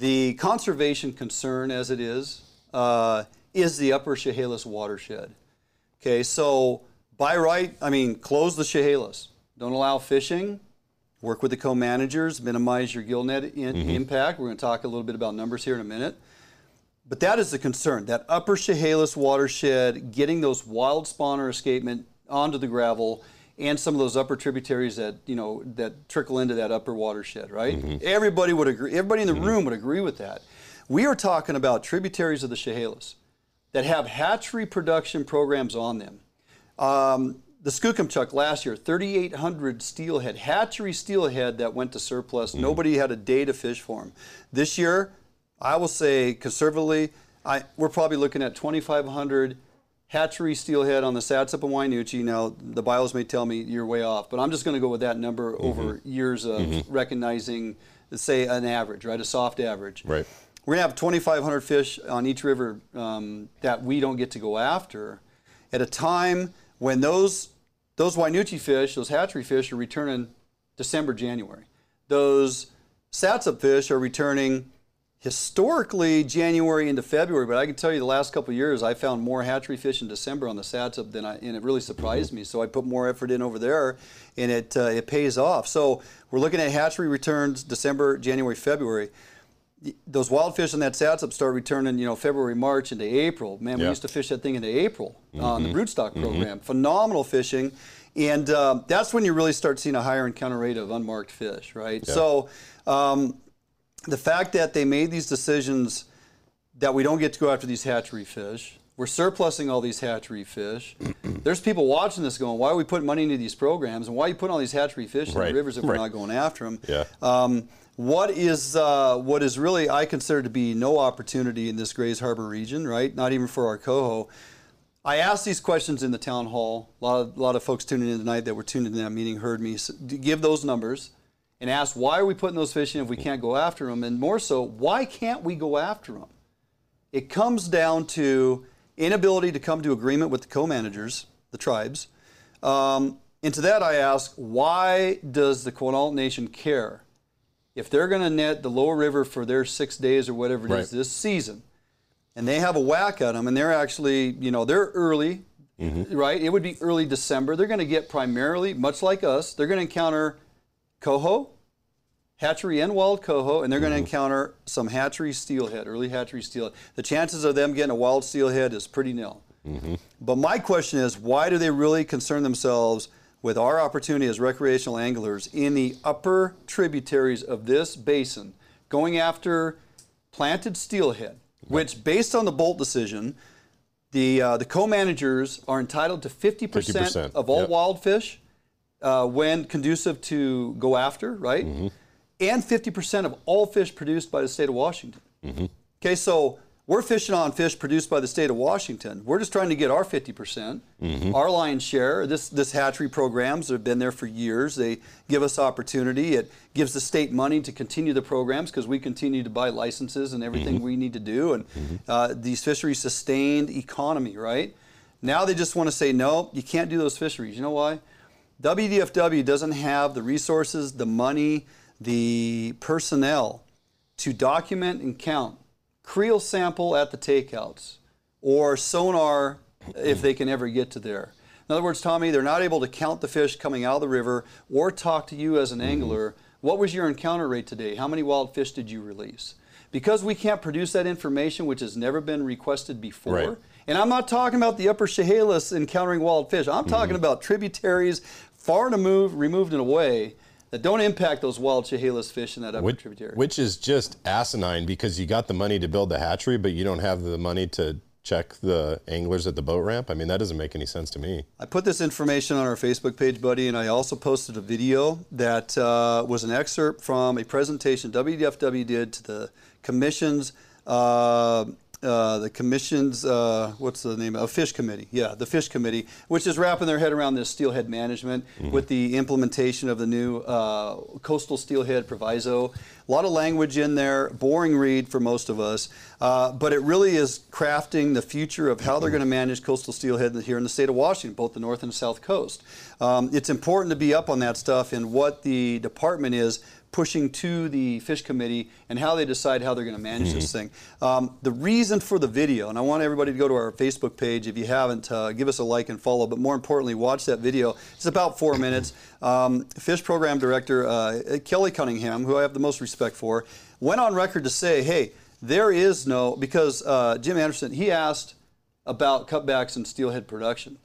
the conservation concern as it is, uh, is the upper Chehalis watershed. Okay, so by right, I mean, close the Chehalis. Don't allow fishing. Work with the co-managers, minimize your gill net in, mm-hmm. impact. We're going to talk a little bit about numbers here in a minute. But that is the concern, that upper Chehalis watershed, getting those wild spawner escapement onto the gravel and some of those upper tributaries that, you know, that trickle into that upper watershed, right? Mm-hmm. Everybody would agree, everybody in the mm-hmm. room would agree with that. We are talking about tributaries of the Chehalis that have hatchery production programs on them. Um, the Skookumchuck last year, 3,800 steelhead, hatchery steelhead that went to surplus. Mm-hmm. Nobody had a day to fish for them. This year, I will say conservatively, I, we're probably looking at 2,500 hatchery steelhead on the Satsop and Wynoochee. Now, the bios may tell me you're way off, but I'm just going to go with that number mm-hmm. over years of mm-hmm. recognizing, say, an average, right? A soft average. Right. We're going to have 2,500 fish on each river um, that we don't get to go after at a time when those those Wynoochee fish, those hatchery fish, are returning December, January. Those Satsop fish are returning historically January into February, but I can tell you the last couple years I found more hatchery fish in December on the Satsop than I, and it really surprised me. So I put more effort in over there, and it uh, it pays off. So we're looking at hatchery returns December, January, February. Those wild fish on that Satsop start returning, you know, February, March into April. Man, we used to fish that thing into April mm-hmm. on the mm-hmm. broodstock mm-hmm. program. Mm-hmm. Phenomenal fishing. And um, that's when you really start seeing a higher encounter rate of unmarked fish, right? Yeah. So um, the fact that they made these decisions that we don't get to go after these hatchery fish, we're surplusing all these hatchery fish. There's people watching this going, why are we putting money into these programs and why are you putting all these hatchery fish in the rivers if right. we're not going after them? Yeah. Um, what is uh, what is really I consider to be no opportunity in this Grays Harbor region, right? Not even for our coho. I asked these questions in the town hall. A lot of, a lot of folks tuning in tonight that were tuned in that meeting heard me give those numbers and ask why are we putting those fish in if we can't go after them, and more so, why can't we go after them? It comes down to inability to come to agreement with the co-managers, the tribes. Um, and to that I ask, why does the Quinault Nation care? If they're going to net the lower river for their six days or whatever it Right. is this season, and they have a whack at them, and they're actually, you know, they're early, right? It would be early December. They're going to get primarily, much like us, they're going to encounter coho, hatchery and wild coho, and they're going to encounter some hatchery steelhead, early hatchery steelhead. The chances of them getting a wild steelhead is pretty nil. But my question is, why do they really concern themselves with our opportunity as recreational anglers in the upper tributaries of this basin, going after planted steelhead, which, based on the Boldt decision, the uh, the co-managers are entitled to 50%, 50%, of all yep. wild fish uh, when conducive to go after, right? Mm-hmm. And 50% of all fish produced by the state of Washington. Mm-hmm. Okay, so we're fishing on fish produced by the state of Washington. We're just trying to get our 50%, percent Mm-hmm. our lion's share. This this hatchery programs have been there for years. They give us opportunity. It gives the state money to continue the programs because we continue to buy licenses and everything Mm-hmm. we need to do. And uh, these fisheries sustained economy, right? Now they just want to say no, you can't do those fisheries. You know why? WDFW doesn't have the resources, the money, the personnel to document and count creel sample at the takeouts or sonar if they can ever get to there. In other words, Tommy, they're not able to count the fish coming out of the river or talk to you as an mm-hmm. angler. What was your encounter rate today? How many wild fish did you release? Because we can't produce that information, which has never been requested before. Right. And I'm not talking about the upper Chehalis encountering wild fish. I'm talking mm-hmm. about tributaries far to move, removed and away that don't impact those wild Chehalis fish in that upper Which, tributary. which is just asinine because you got the money to build the hatchery, but you don't have the money to check the anglers at the boat ramp. I mean, that doesn't make any sense to me. I put this information on our Facebook page, buddy, and I also posted a video that uh, was an excerpt from a presentation WDFW did to the commission's, uh, uh, the commission's, uh, what's the name? Of a fish committee. Yeah, the fish committee, which is wrapping their head around this steelhead management with the implementation of the new uh, coastal steelhead proviso. A lot of language in there, boring read for most of us, uh, but it really is crafting the future of how they're going to manage coastal steelhead here in the state of Washington, both the north and the south coast. Um, it's important to be up on that stuff and what the department is pushing to the fish committee and how they decide how they're going to manage this thing. Um, the reason for the video, and I want everybody to go to our Facebook page if you haven't, uh, give us a like and follow, but more importantly, watch that video. It's about four minutes. Um, Fish Program Director uh, Kelly Cunningham, who I have the most respect for, went on record to say, hey, there is no, because uh, Jim Anderson, he asked about cutbacks in steelhead production.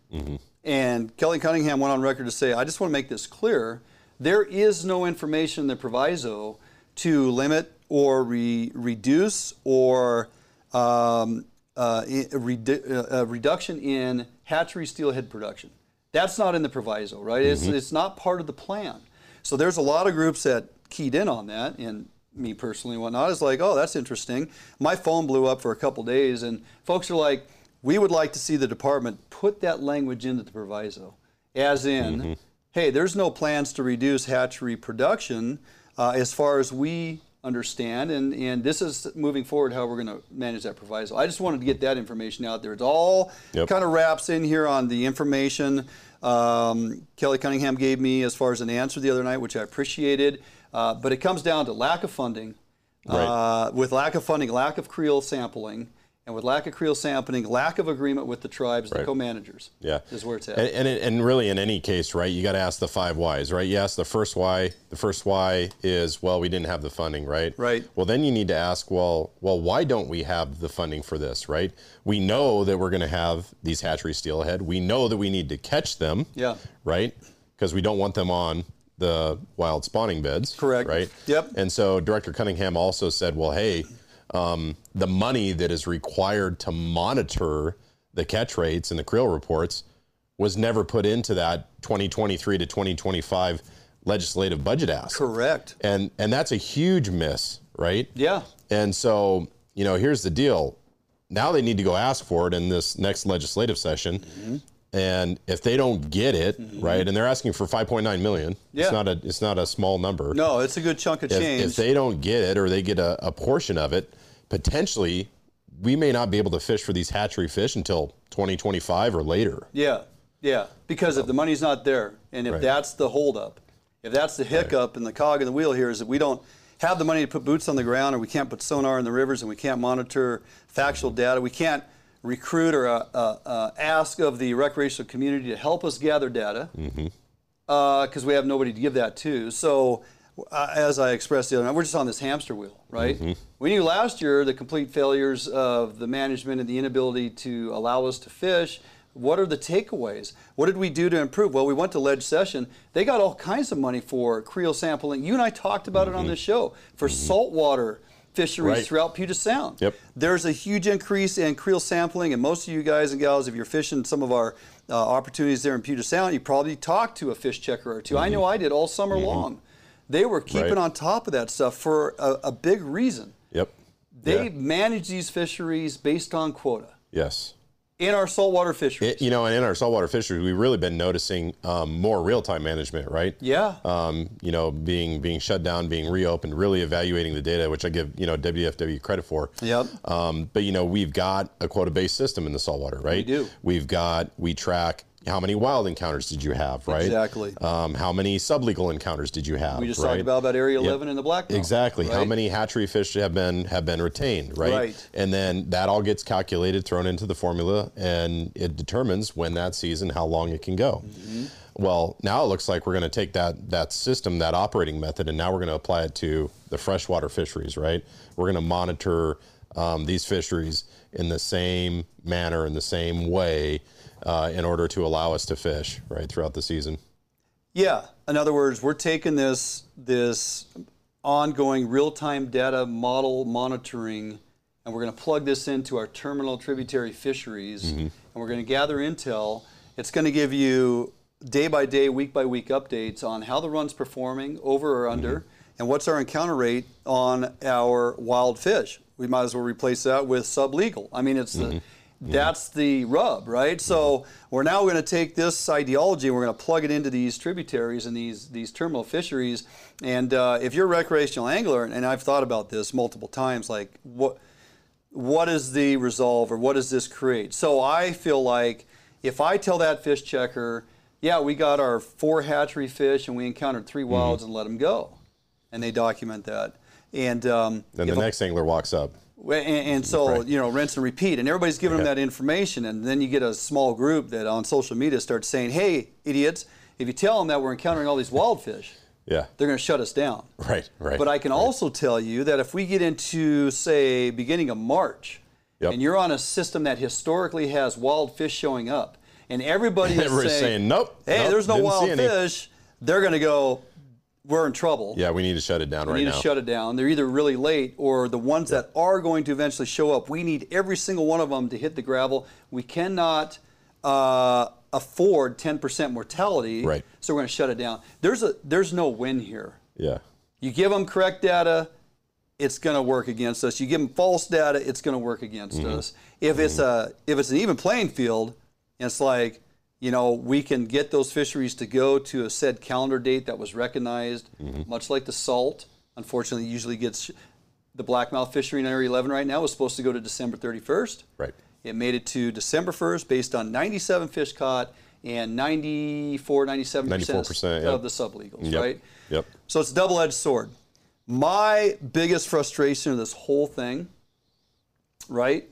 And Kelly Cunningham went on record to say, I just want to make this clear. There is no information in the proviso to limit or re- reduce or um, uh, i- redu- uh, uh, reduction in hatchery steelhead production. That's not in the proviso, right? It's, it's not part of the plan. So there's a lot of groups that keyed in on that, and me personally and whatnot is like, oh, that's interesting. My phone blew up for a couple days, and folks are like, we would like to see the department put that language into the proviso, as in, hey, there's no plans to reduce hatchery production uh, as far as we understand, and, and this is moving forward how we're going to manage that proviso. I just wanted to get that information out there. It's all Yep. kind of wraps in here on the information um, Kelly Cunningham gave me as far as an answer the other night, which I appreciated. Uh, but it comes down to lack of funding. Uh, with lack of funding, lack of creel sampling, and with lack of creel sampling, lack of agreement with the tribes, the co-managers. Yeah, is where it's at. And and, and really, in any case, right, you got to ask the five whys, right? You ask the first why. The first why is well, we didn't have the funding, right? Right. Well, then you need to ask, well, well, why don't we have the funding for this, right? We know that we're going to have these hatchery steelhead. We know that we need to catch them. Yeah. Right. Because we don't want them on the wild spawning beds. Correct. Right. Yep. And so Director Cunningham also said, well, hey, um, the money that is required to monitor the catch rates and the creel reports was never put into that 2023 to 2025 legislative budget ask. Correct. And and that's a huge miss, right? Yeah. And so, you know, here's the deal. Now they need to go ask for it in this next legislative session. Mm-hmm. And if they don't get it, right, and they're asking for 5.9 million, Yeah. it's not a it's not a small number. No, it's a good chunk of if, change. if they don't get it or they get a, a portion of it, potentially we may not be able to fish for these hatchery fish until 2025 or later. Yeah, yeah. Because if the money's not there, and if Right. that's the holdup, if that's the hiccup and the cog in the wheel here is that we don't have the money to put boots on the ground, or we can't put sonar in the rivers, and we can't monitor factual data, we can't recruit or uh, uh, uh, ask of the recreational community to help us gather data, because we have nobody to give that to. So. Uh, as I expressed the other night, we're just on this hamster wheel, right? Mm-hmm. We knew last year the complete failures of the management and the inability to allow us to fish. What are the takeaways? What did we do to improve? Well, we went to ledge session. They got all kinds of money for creel sampling. You and I talked about it on mm-hmm. this show for mm-hmm. saltwater fisheries Right. throughout Puget Sound. Yep. There's a huge increase in creel sampling, and most of you guys and gals, if you're fishing some of our uh, opportunities there in Puget Sound, you probably talked to a fish checker or 2 I know I did all summer long. They were keeping Right. on top of that stuff for a, a big reason. Yep. They Yeah. manage these fisheries based on quota Yes. in our saltwater fisheries. It, you know, and in our saltwater fisheries, we've really been noticing um, more real-time management, right? yeah. Um, you know, being being shut down, being reopened, really evaluating the data, which I give you know WFW credit for. Yep. Um, but you know, we've got a quota-based system in the saltwater, right? We do. We've got we track how many wild encounters did you have, right? Exactly. Um, how many sublegal encounters did you have? we just right? talked about, about Area Yep. 11 and the black. Exactly. How many hatchery fish have been have been retained, right? Right. And then that all gets calculated, thrown into the formula, and it determines when that season how long it can go. Mm-hmm. Well, now it looks like we're going to take that that system, that operating method, and now we're going to apply it to the freshwater fisheries, right? We're going to monitor um, these fisheries in the same manner, in the same way, uh, in order to allow us to fish, right, throughout the season. Yeah. In other words, we're taking this this ongoing real-time data model monitoring, and we're going to plug this into our terminal tributary fisheries, and we're going to gather intel. It's going to give you day by day, week by week updates on how the run's performing, over or under, and what's our encounter rate on our wild fish. We might as well replace that with sublegal. I mean, it's the mm-hmm. that's the rub, right? So mm-hmm. we're now going to take this ideology and we're going to plug it into these tributaries and these these terminal fisheries. And uh, if you're a recreational angler, and I've thought about this multiple times, like what what is the resolve or what does this create? So I feel like if I tell that fish checker, yeah, we got our four hatchery fish and we encountered three mm-hmm. wilds and let them go, and they document that. And um, Then the a- next angler walks up. And, and so, Right. you know, rinse and repeat. And everybody's giving them that information. And then you get a small group that on social media starts saying, hey, idiots, if you tell them that we're encountering all these wild fish, Yeah. they're going to shut us down. Right. Right. But I can also tell you that if we get into, say, beginning of March, Yep. and you're on a system that historically has wild fish showing up, and everybody is saying, saying, "Nope, hey, nope, there's no wild fish, they're going to go, we're in trouble. Yeah, we need to shut it down We right now. We need to shut it down. They're either really late or the ones that are going to eventually show up. We need every single one of them to hit the gravel. We cannot uh, afford 10% mortality. Right. So we're going to shut it down. There's a there's no win here. yeah. You give them correct data, it's going to work against us. You give them false data, it's going to work against Mm-hmm. us. If it's a if it's an even playing field, it's like you know we can get those fisheries to go to a said calendar date that was recognized, Mm-hmm. much like the salt. Unfortunately, usually gets the blackmouth fishery in Area 11 right now was supposed to go to December 31st. Right. It made it to December 1st based on 97 fish caught and 94, 97% of yep. the sublegals, Yep. right? Yep. So it's a double edged sword. My biggest frustration of this whole thing, right,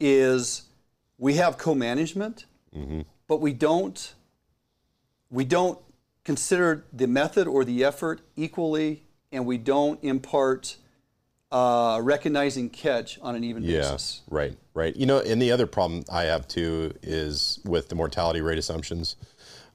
is we have co management, but we don't we don't consider the method or the effort equally, and we don't impart uh, recognizing catch on an even Yeah. basis. Right. Right. You know, and the other problem I have too is with the mortality rate assumptions.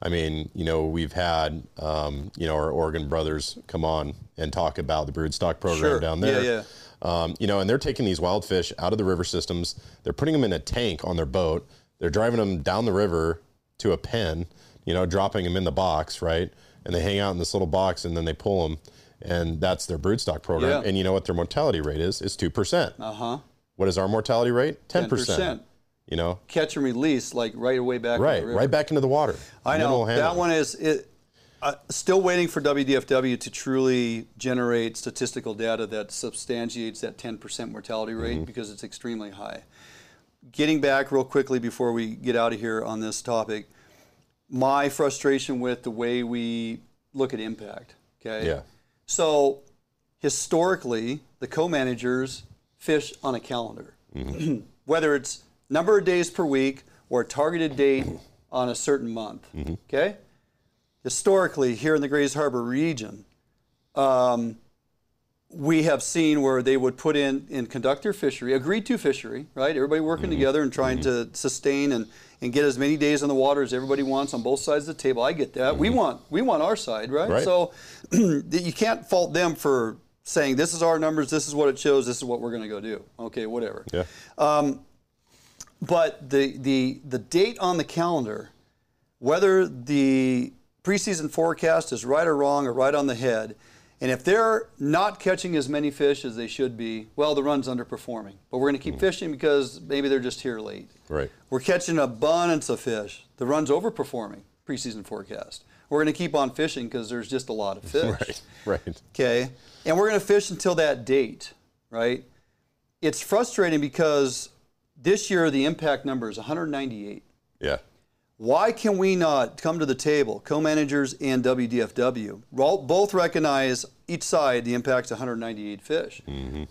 I mean, you know, we've had, um, you know, our Oregon brothers come on and talk about the broodstock program Sure. down Yeah, there. yeah. Um, you know, and they're taking these wild fish out of the river systems. They're putting them in a tank on their boat. They're driving them down the river to a pen, you know, dropping them in the box, right? and they hang out in this little box, and then they pull them, and that's their broodstock program. Yeah. And you know what their mortality rate is? It's two percent. Uh huh. What is our mortality rate? Ten 10%. You know, Catch and release, like right away back. right, right back into the water. I know that one is it. Uh, still waiting for WDFW to truly generate statistical data that substantiates that 10% mortality rate Mm-hmm. because it's extremely high. Getting back real quickly before we get out of here on this topic, my frustration with the way we look at impact. Okay. Yeah. So historically, the co-managers fish on a calendar, mm-hmm. whether it's number of days per week or a targeted date mm-hmm. on a certain month. Mm-hmm. Okay. Historically, here in the Grays Harbor region, um, we have seen where they would put in and conduct their fishery, agreed to fishery, right? Everybody working mm-hmm. together and trying to mm-hmm. sustain and, and get as many days on the water as everybody wants on both sides of the table. I get that. We mm-hmm. want we want our side, right? Right. So you can't fault them for saying this is our numbers, this is what it shows, this is what we're going to go do. Okay, whatever. Yeah. Um, but the, the, the date on the calendar, whether the preseason forecast is right or wrong or right on the head, and if they're not catching as many fish as they should be, well, the run's underperforming. But we're going to keep mm. fishing because maybe they're just here late. Right. We're catching an abundance of fish. The run's overperforming preseason forecast. We're going to keep on fishing because there's just a lot of fish. Right. Right. Okay. And we're going to fish until that date, right? It's frustrating because this year the impact number is 198. Yeah. Why can we not come to the table, co-managers and WDFW, both recognize each side the impact's 198 fish?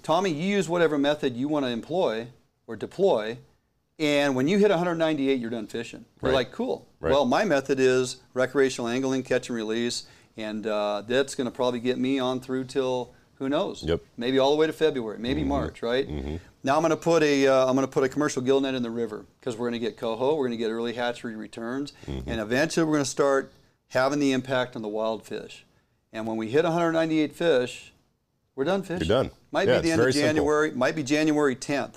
Tommy, you use whatever method you want to employ or deploy, and when you hit 198, you're done fishing. You're Right. like, cool. Right. Well, my method is recreational angling, catch and release, and uh, that's going to probably get me on through till who knows? Yep. Maybe all the way to February, maybe mm-hmm. March, right? Mm-hmm. Now I'm going to put a uh, I'm going to put a commercial gill net in the river because we're going to get coho, we're going to get early hatchery returns, mm-hmm. and eventually we're going to start having the impact on the wild fish. And when we hit 198 fish, we're done fishing. You're done. Might Yeah, be the end of very simple. January. Might be January 10th.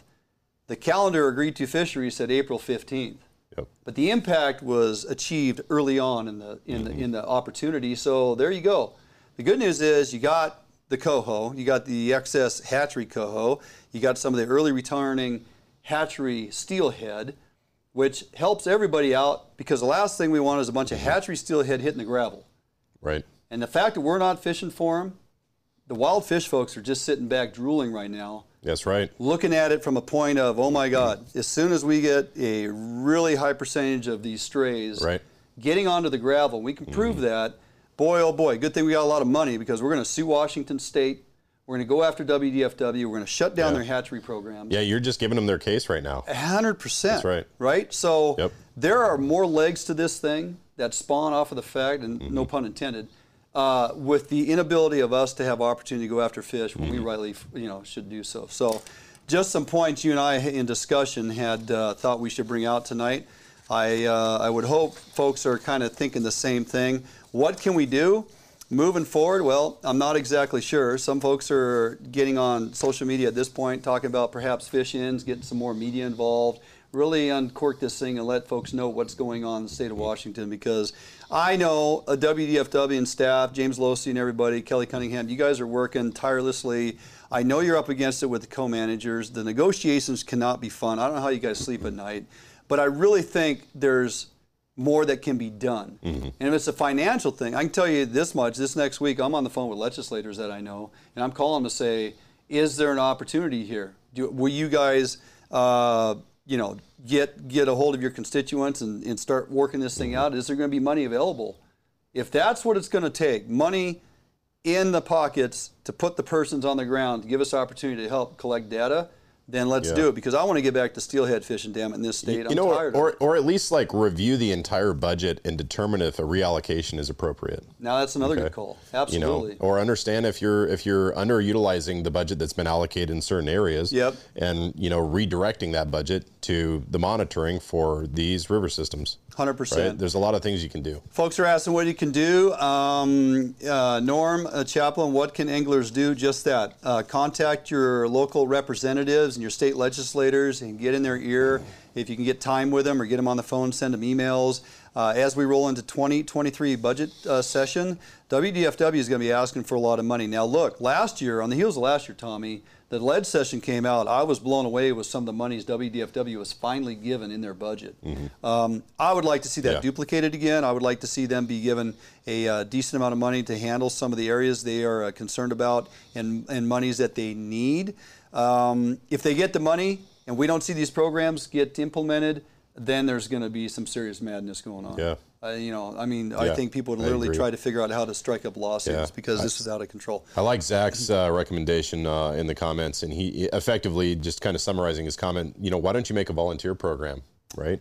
The calendar agreed to fisheries said April 15th. Yep. But the impact was achieved early on in the in the in the opportunity. So there you go. The good news is you got the coho, you got the excess hatchery coho, you got some of the early returning hatchery steelhead, which helps everybody out because the last thing we want is a bunch of hatchery steelhead hitting the gravel. Right. And the fact that we're not fishing for them, the wild fish folks are just sitting back drooling right now That's right. looking at it from a point of, oh my God, as soon as we get a really high percentage of these strays Right. getting onto the gravel, we can prove mm-hmm. that. Boy, oh boy, good thing we got a lot of money because we're going to sue Washington State. We're going to go after WDFW. We're going to shut down Yeah. their hatchery programs. Yeah, you're just giving them their case right now. hundred percent. That's right. Right. So Yep. there are more legs to this thing that spawn off of the fact, and Mm-hmm. no pun intended, uh, with the inability of us to have opportunity to go after fish when Mm-hmm. we rightly, you know, should do so. So, just some points you and I in discussion had uh, thought we should bring out tonight. I uh, I would hope folks are kind of thinking the same thing. What can we do? Moving forward, well, I'm not exactly sure. Some folks are getting on social media at this point talking about perhaps fish ins, getting some more media involved, really uncork this thing and let folks know what's going on in the state of Washington because I know a WDFW and staff, James Losee and everybody, Kelly Cunningham, you guys are working tirelessly. I know you're up against it with the co-managers. The negotiations cannot be fun. I don't know how you guys sleep at night, but I really think there's more that can be done. And if it's a financial thing, I can tell you this much. This next week, I'm on the phone with legislators that I know, and I'm calling to say, is there an opportunity here? Do, will you guys, uh, you know, get get a hold of your constituents and, and start working this thing out? Is there going to be money available? If that's what it's going to take, money in the pockets to put the persons on the ground to give us opportunity to help collect data, then let's Yeah. do it because I want to get back to steelhead fishing, damn it, in this state. You I'm know, tired or, of it. or at least like review the entire budget and determine if a reallocation is appropriate. Now that's another Okay. good call. Absolutely. You know, or understand if you're if you're underutilizing the budget that's been allocated in certain areas. Yep. And you know, redirecting that budget to the monitoring for these river systems. Hundred Right. percent. There's a lot of things you can do. Folks are asking what you can do. Um, uh, Norm uh, Chaplin, what can anglers do? Just that. Uh, contact your local representatives and your state legislators and get in their ear. If you can get time with them or get them on the phone, send them emails. Uh, as we roll into 2023 budget uh, session, WDFW is going to be asking for a lot of money. Now, look, last year, on the heels of last year, Tommy, the lead session came out. I was blown away with some of the monies WDFW was finally given in their budget. Mm-hmm. Um, I would like to see that yeah. duplicated again. I would like to see them be given a uh, decent amount of money to handle some of the areas they are uh, concerned about and, and monies that they need. Um, if they get the money and we don't see these programs get implemented, then there's going to be some serious madness going on. Yeah. Uh, you know, I mean, yeah, I think people would literally try to figure out how to strike up lawsuits yeah. because this is out of control. I like Zach's uh, recommendation uh, in the comments, and he effectively just kind of summarizing his comment. You know, why don't you make a volunteer program, right?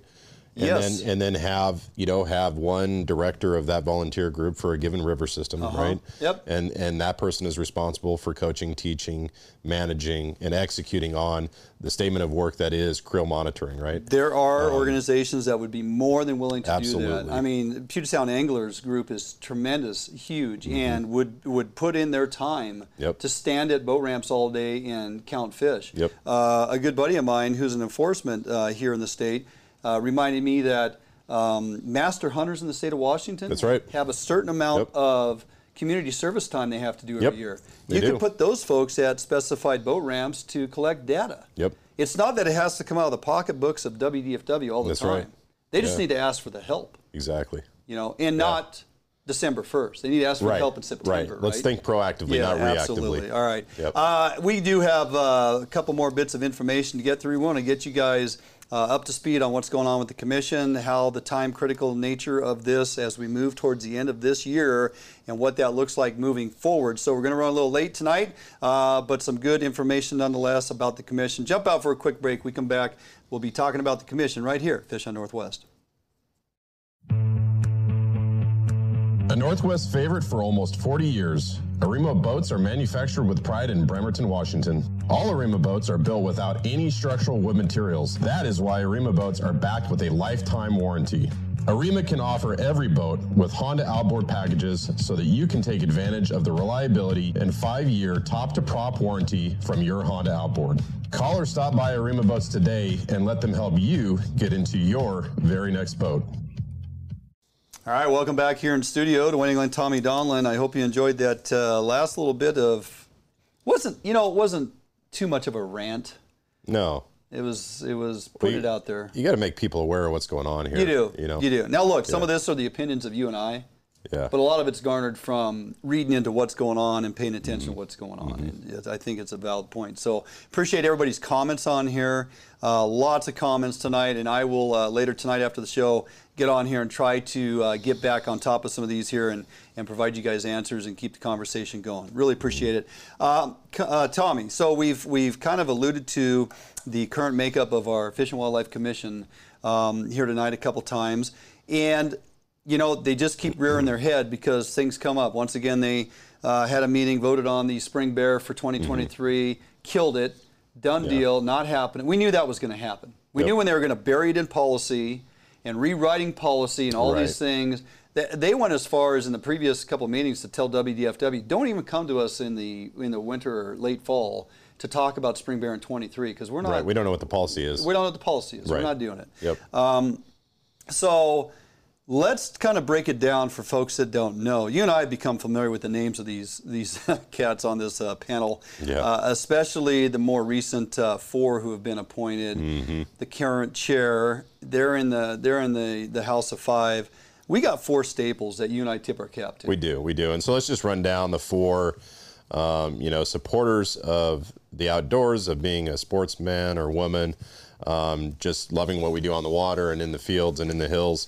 And yes. then and then have you know have one director of that volunteer group for a given river system, uh-huh. right? Yep. And and that person is responsible for coaching, teaching, managing, and executing on the statement of work that is creel monitoring, right? There are um, organizations that would be more than willing to absolutely. do that. I mean, Puget Sound Anglers Group is tremendous, huge, mm-hmm. and would would put in their time yep. to stand at boat ramps all day and count fish. Yep. Uh, a good buddy of mine who's an enforcement uh, here in the state uh, reminded me that um, master hunters in the state of Washington That's right. have a certain amount yep. of community service time they have to do every yep. year. You can put those folks at specified boat ramps to collect data. Yep. It's not that it has to come out of the pocketbooks of WDFW all the That's time. Right. They just yeah. need to ask for the help. Exactly. You know, and yeah. not December 1st. They need to ask for right. help in September. Right. Let's right? think proactively, yeah, not reactively. Absolutely. All right. Yep. Uh, we do have uh, a couple more bits of information to get through. We want to get you guys uh, up to speed on what's going on with the commission, how the time critical nature of this as we move towards the end of this year, and what that looks like moving forward. So we're going to run a little late tonight, uh, but some good information nonetheless about the commission. Jump out for a quick break. We come back. We'll be talking about the commission right here, Fish Hunt Northwest. A Northwest favorite for almost 40 years, Arima boats are manufactured with pride in Bremerton, Washington. All Arima boats are built without any structural wood materials. That is why Arima boats are backed with a lifetime warranty. Arima can offer every boat with Honda outboard packages so that you can take advantage of the reliability and five-year top-to-prop warranty from your Honda outboard. Call or stop by Arima Boats today and let them help you get into your very next boat. All right, welcome back here in studio to Winning Line Tommy Donlin. I hope you enjoyed that uh, last little bit of wasn't you know it wasn't too much of a rant. No, it was it was put you, it out there. You got to make people aware of what's going on here. You do, you know, you do. Now look, some yeah. of this are the opinions of you and I. Yeah. But a lot of it's garnered from reading into what's going on and paying attention mm-hmm. to what's going on. Mm-hmm. I think it's a valid point. So appreciate everybody's comments on here. Uh, lots of comments tonight, and I will uh, later tonight after the show get on here and try to uh, get back on top of some of these here and, and provide you guys answers and keep the conversation going. Really appreciate it. Um, uh, Tommy, so we've, we've kind of alluded to the current makeup of our Fish and Wildlife Commission um, here tonight a couple times. And, you know, they just keep rearing their head because things come up. Once again, they uh, had a meeting, voted on the spring bear for 2023, mm-hmm. killed it, done yeah. deal, not happening. We knew that was going to happen. We yep. knew when they were going to bury it in policy and rewriting policy and all right. these things. They went as far as in the previous couple of meetings to tell WDFW, don't even come to us in the in the winter or late fall to talk about Spring Bear in 23 because we're not. Right. We don't know what the policy is. We don't know what the policy is. Right. We're not doing it. Yep. Um, so let's kind of break it down for folks that don't know. You and I have become familiar with the names of these these cats on this uh, panel, yeah. uh, especially the more recent uh, four who have been appointed. Mm-hmm. The current chair, they're in the they're in the the House of Five. We got four staples that you and I tip our cap to. We do, we do, and so let's just run down the four. Um, you know, supporters of the outdoors, of being a sportsman or woman, um, just loving what we do on the water and in the fields and in the hills.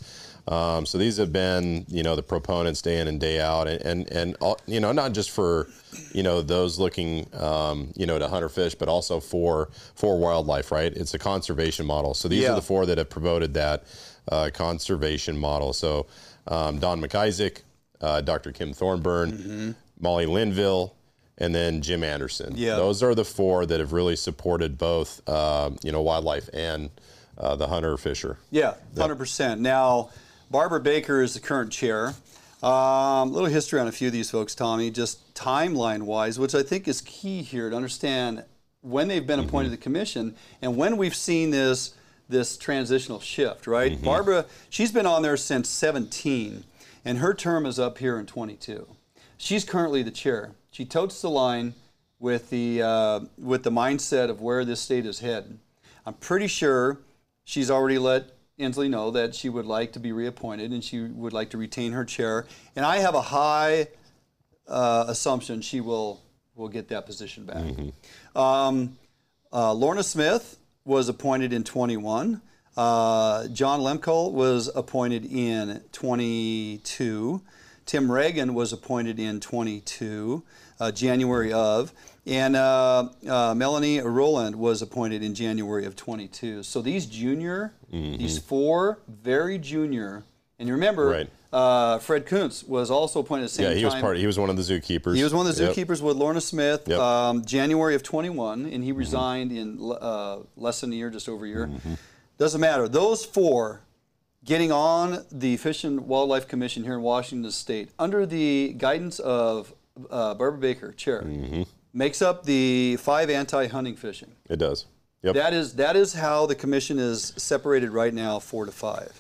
Um, so these have been, you know, the proponents day in and day out, and and, and all, you know, not just for, you know, those looking, um, you know, to hunt or fish, but also for for wildlife, right? It's a conservation model. So these Yeah. are the four that have promoted that uh, conservation model. So um, Don McIsaac, uh, Dr. Kim Thorburn, Molly Linville, and then Jim Anderson. Yeah. Those are the four that have really supported both, uh, you know, wildlife and uh, the hunter fisher. Yeah, hundred percent. Now, Barbara Baker is the current chair. A um, little history on a few of these folks, Tommy, just timeline wise, which I think is key here to understand when they've been appointed to the commission and when we've seen this this transitional shift, right? Barbara, she's been on there since 17, and her term is up here in 22. She's currently the chair. She totes the line with the uh, with the mindset of where this state is headed. I'm pretty sure she's already let Inslee know that she would like to be reappointed and she would like to retain her chair. And I have a high uh, assumption she will will get that position back. Um, uh, Lorna Smith was appointed in 21. Uh, John Lemko was appointed in 22. Tim Ragen was appointed in 22, uh, January of. And uh, uh, Melanie Rowland was appointed in January of 22. So these junior, these four very junior, and you remember, Right. uh, Fred Koontz was also appointed at the same time. Yeah, time. he was part. He was one of the zookeepers. He was one of the Yep. zookeepers with Lorna Smith, Yep. um, January of 21, and he resigned in uh, less than a year, just over a year. Mm-hmm. Doesn't matter. Those four getting on the Fish and Wildlife Commission here in Washington State under the guidance of uh, Barbara Baker, chair, Mm-hmm. makes up the five anti-hunting fishing. It does. Yep. That is that is how the commission is separated right now, four to five.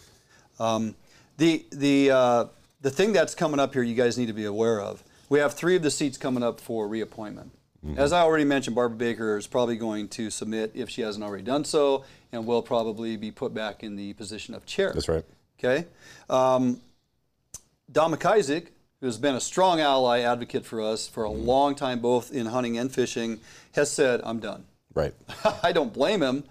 Um, the the uh, the thing that's coming up here, you guys need to be aware of. We have three of the seats coming up for reappointment. Mm-hmm. As I already mentioned, Barbara Baker is probably going to submit if she hasn't already done so, and will probably be put back in the position of chair. That's right. Okay. Um, Don McIsaac, who's been a strong ally advocate for us for a long time, both in hunting and fishing, has said, I'm done. Right. I don't blame him.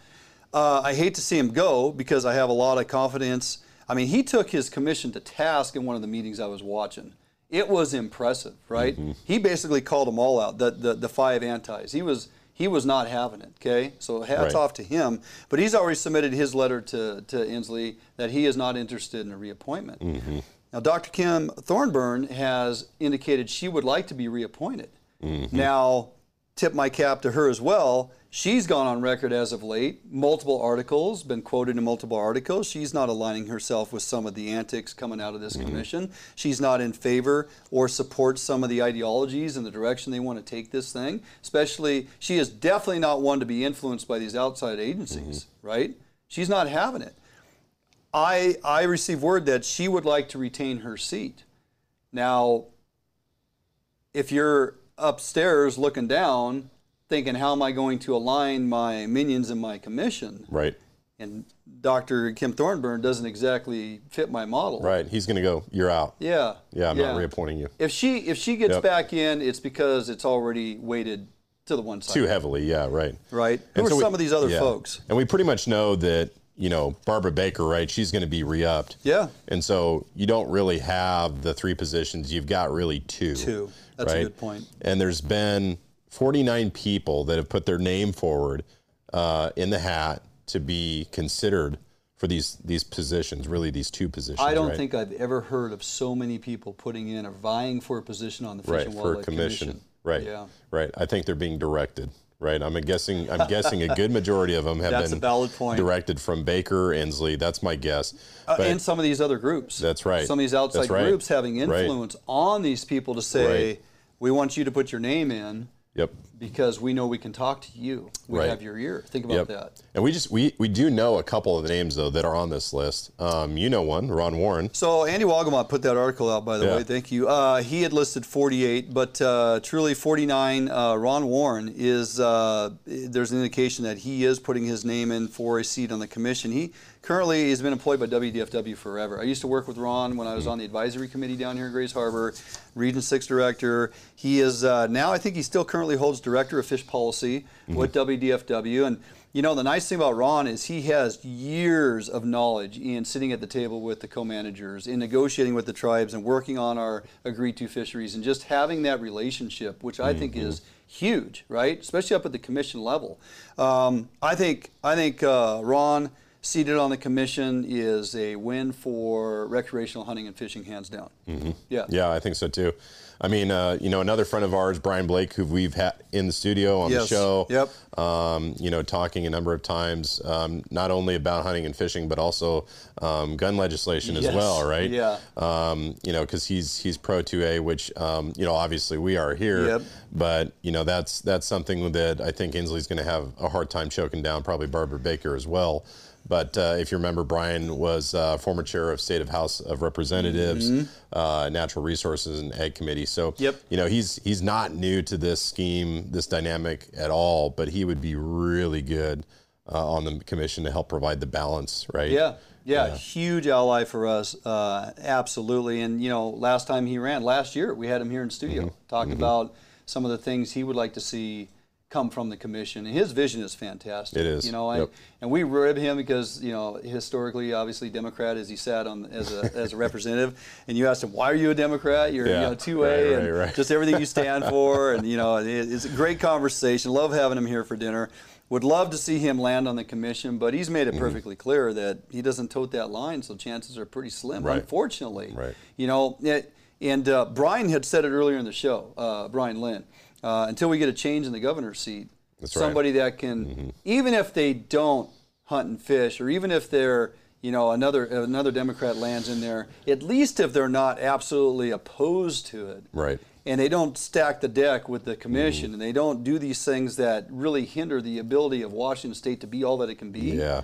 Uh, I hate to see him go because I have a lot of confidence. I mean, he took his commission to task in one of the meetings I was watching. It was impressive, right? Mm-hmm. He basically called them all out, the, the, the five antis. He was he was not having it, okay? So hats Right. off to him. But he's already submitted his letter to, to Inslee that he is not interested in a reappointment. Mm-hmm. Now, Dr. Kim Thorburn has indicated she would like to be reappointed. Mm-hmm. Now, tip my cap to her as well. She's gone on record as of late, multiple articles, been quoted in multiple articles. She's not aligning herself with some of the antics coming out of this mm-hmm. commission. She's not in favor or supports some of the ideologies and the direction they want to take this thing. Especially, she is definitely not one to be influenced by these outside agencies, mm-hmm. right? She's not having it. I I received word that she would like to retain her seat. Now, if you're upstairs looking down, thinking, how am I going to align my minions and my commission? Right. And Dr. Kim Thorburn doesn't exactly fit my model. Right. He's going to go. You're out. Yeah. Yeah, I'm not reappointing you. If she if she gets Yep. back in, it's because it's already weighted to the one side. Too heavily. Yeah. Right. Right. Who And are so we- some of these other yeah. folks? And we pretty much know that you know Barbara Baker, right? She's going to be re-upped. Yeah. And so you don't really have the three positions. You've got really two. Two. That's a right? good point. And there's been 49 people that have put their name forward uh, in the hat to be considered for these these positions. Really, these two positions. I don't right? think I've ever heard of so many people putting in or vying for a position on the Fish right and for a commission. Commission. Right. Yeah. Right. I think they're being directed. Right. I'm guessing. I'm guessing a good majority of them have That's a been valid point. directed from Baker, Inslee. That's my guess. Uh, and some of these other groups. That's right. Some of these outside right. groups having Right. influence on these people to say, Right. we want you to put your name in Yep. because we know we can talk to you. We Right. have your ear. Think about Yep. that. And we just we we do know a couple of the names though that are on this list. Um, you know one, Ron Warren. So Andy Walgamott put that article out, by the Yeah. way. Thank you. Uh, he had listed 48, but uh, truly 49. Uh, Ron Warren is. Uh, there's an indication that he is putting his name in for a seat on the commission. He currently he has been employed by WDFW forever. I used to work with Ron when I was on the advisory committee down here in Grays Harbor, Region Six director. He is uh, now. I think he still currently holds director of fish policy with WDFW and. You know, the nice thing about Ron is he has years of knowledge in sitting at the table with the co-managers, in negotiating with the tribes and working on our agreed to fisheries and just having that relationship, which I think is huge, right? Especially up at the commission level. Um, I think I think uh, Ron seated on the commission is a win for recreational hunting and fishing, hands down. Mm-hmm. Yeah. Yeah, I think so too. I mean, uh, you know, another friend of ours, Brian Blake, who we've had in the studio on Yes. the show. Yep. Um, you know, talking a number of times, um, not only about hunting and fishing, but also um, gun legislation as well, right? Yeah. Um, you know, because he's he's pro 2A, which um, you know, obviously we are here. Yep. But you know, that's that's something that I think Inslee's going to have a hard time choking down. Probably Barbara Baker as well. But uh, if you remember, Brian was uh, former chair of State of House of Representatives, uh, Natural Resources and Ag Committee. So, Mm-hmm. Yep. you know, he's he's not new to this scheme, this dynamic at all. But he would be really good uh, on the commission to help provide the balance, right? Yeah, yeah, huge ally for us, uh, absolutely. And you know, last time he ran, last year, we had him here in studio, Mm-hmm. talked about some of the things he would like to see come from the commission. And his vision is fantastic. It is, You know, and, yep. and we rib him because you know historically, obviously, Democrat as he sat on as a as a representative. And you asked him, why are you a Democrat? You're Yeah, you know two A right, and right, right. just everything you stand for. And you know, it, it's a great conversation. Love having him here for dinner. Would love to see him land on the commission, but he's made it Mm-hmm. perfectly clear that he doesn't tote that line, so chances are pretty slim. Unfortunately, Right. You know, it, and uh, Brian had said it earlier in the show. Uh, Brian Lynn, uh, until we get a change in the governor's seat, That's right. Mm-hmm. somebody that can, even if they don't hunt and fish, or even if they're you know another another Democrat lands in there, at least if they're not absolutely opposed to it, Right. and they don't stack the deck with the commission, and they don't do these things that really hinder the ability of Washington State to be all that it can be. Yeah.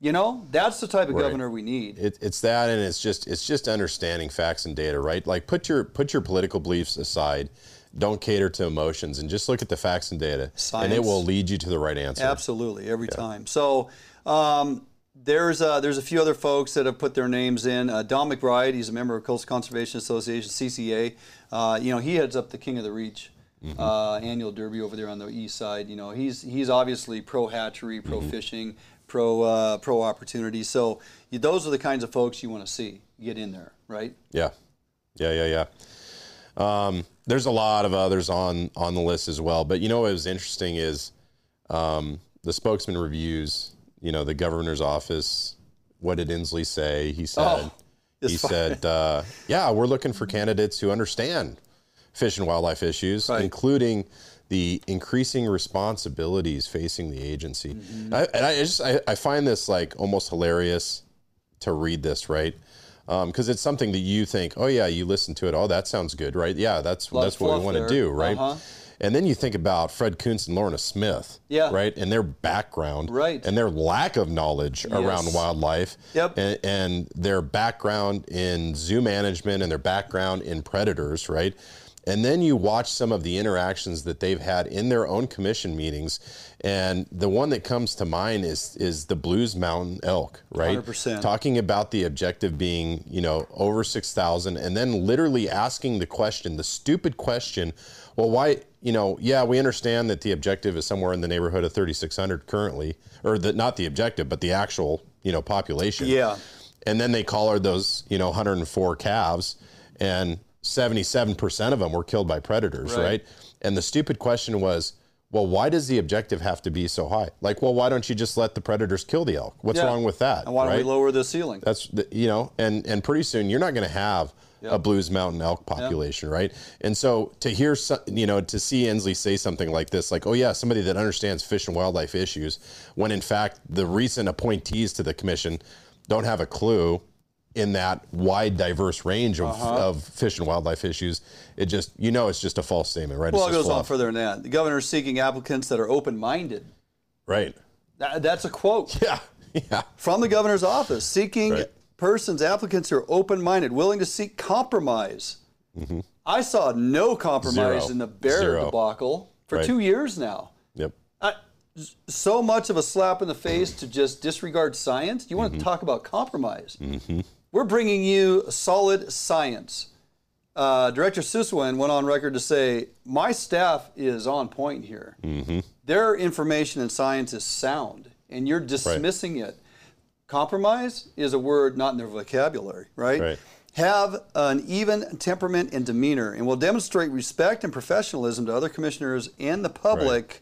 You know, that's the type of Right. governor we need. It, it's that, and it's just it's just understanding facts and data, right? Like put your put your political beliefs aside. Don't cater to emotions, and just look at the facts and data, and it will lead you to the right answer. Absolutely, every time. So um, there's uh, there's a few other folks that have put their names in. Uh, Don McBride, he's a member of Coastal Conservation Association (CCA). Uh, you know, he heads up the King of the Reach. Uh, annual derby over there on the east side. You know, he's he's obviously pro hatchery, pro fishing, pro uh, pro opportunity. So you, those are the kinds of folks you want to see get in there, right? Yeah, yeah, yeah, yeah. Um, there's a lot of others on on the list as well, but you know what was interesting is um, the spokesman reviews. You know, the governor's office. What did Inslee say? He said. Oh, he fine. said, uh, "Yeah, we're looking for candidates who understand fish and wildlife issues, Right. including the increasing responsibilities facing the agency." Mm-hmm. I, and I just I, I find this like almost hilarious to read this, right? Because it's something that you think, oh yeah, you listen to it, oh that sounds good, right? Yeah, that's that's what we want to do, right? Uh-huh. And then you think about Fred Koontz and Lorna Smith, Yeah. right, and their background, Right. and their lack of knowledge around wildlife, Yep. and, and their background in zoo management and their background in predators, right? And then you watch some of the interactions that they've had in their own commission meetings, and the one that comes to mind is is the Blues Mountain elk, right? 100%. Talking about the objective being, you know, over six thousand, and then literally asking the question, the stupid question, well, why? You know, yeah, we understand that the objective is somewhere in the neighborhood of thirty six hundred currently, or the, not the objective, but the actual, you know, population Yeah. and then they collared those you know 104 calves and 77% of them were killed by predators Right. right. and the stupid question was well why does the objective have to be so high like well why don't you just let the predators kill the elk what's Yeah. wrong with that And why don't right? we lower the ceiling? that's the, you know and and pretty soon you're not going to have a blues mountain elk population right and so to hear you know to see Inslee say something like this like oh yeah somebody that understands fish and wildlife issues when in fact the recent appointees to the commission don't have a clue in that wide diverse range of, Uh-huh. of fish and wildlife issues it just you know it's just a false statement right well, it goes on further than that. The governor is seeking applicants that are open-minded. right That, that's a quote. yeah yeah from the governor's office, seeking Right. persons, applicants who are open-minded, willing to seek compromise. I saw no compromise Mm-hmm. Zero. in the bear Zero. debacle for Right. two years now. yep I, so much of a slap in the face to just disregard science. You want Mm-hmm. to talk about compromise? We're bringing you solid science. Uh, Director Susewind went on record to say, "My staff is on point here. Mm-hmm. Their information and science is sound, and you're dismissing it. Compromise is a word not in their vocabulary, right? Right. Have an even temperament and demeanor, and will demonstrate respect and professionalism to other commissioners and the public."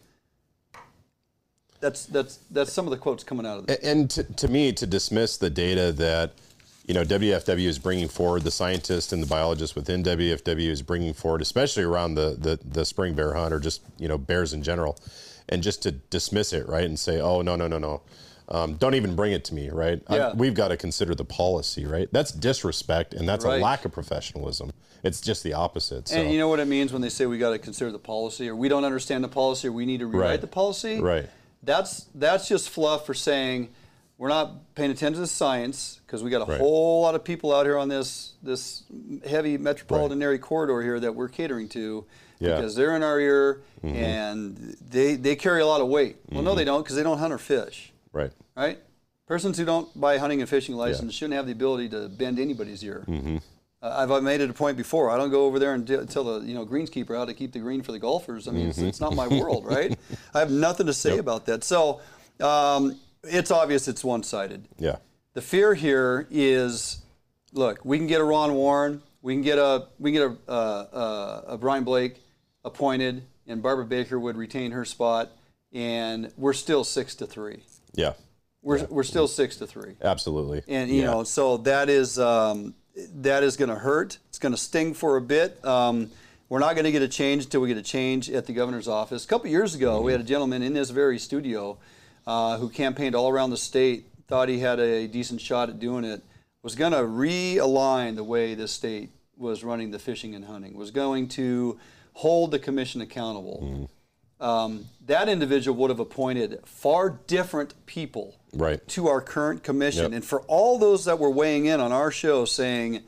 that's that's that's some of the quotes coming out of this. And to, to me, to dismiss the data that you know WFW is bringing forward, the scientists and the biologists within WFW is bringing forward, especially around the, the the spring bear hunt or just you know bears in general, and just to dismiss it, right, and say, oh no no no no, um, don't even bring it to me, right? I- Yeah. we've got to consider the policy, right? That's disrespect, and that's Right. a lack of professionalism. It's just the opposite. So. And you know what it means when they say we got to consider the policy, or we don't understand the policy, or we need to rewrite Right. the policy. Right. That's that's just fluff for saying we're not paying attention to science because we got a Right. whole lot of people out here on this this heavy metropolitan area corridor here that we're catering to Yeah. Mm-hmm. because they're in our ear and they they carry a lot of weight. Well, no, they don't because they don't hunt or fish, right. right? Persons who don't buy a hunting and fishing license shouldn't have the ability to bend anybody's ear. Mm-hmm. Uh, I've I've made it a point before. I don't go over there and d- tell the you know greenskeeper how to keep the green for the golfers. I mean, it's, it's not my world, right? I have nothing to say about that. So um, it's obvious it's one-sided. Yeah. The fear here is, look, we can get a Ron Warren, we can get a we can get a, uh, uh, a Brian Blake appointed, and Barbara Baker would retain her spot, and we're still six to three. Yeah. We're, we're still six to three. Absolutely. And you Yeah. know, so that is um, that is going to hurt. It's going to sting for a bit. Um, we're not going to get a change until we get a change at the governor's office. A couple years ago, we had a gentleman in this very studio uh, who campaigned all around the state, thought he had a decent shot at doing it, was going to realign the way this state was running the fishing and hunting, was going to hold the commission accountable. Um, that individual would have appointed far different people Right. to our current commission. Yep. And for all those that were weighing in on our show saying,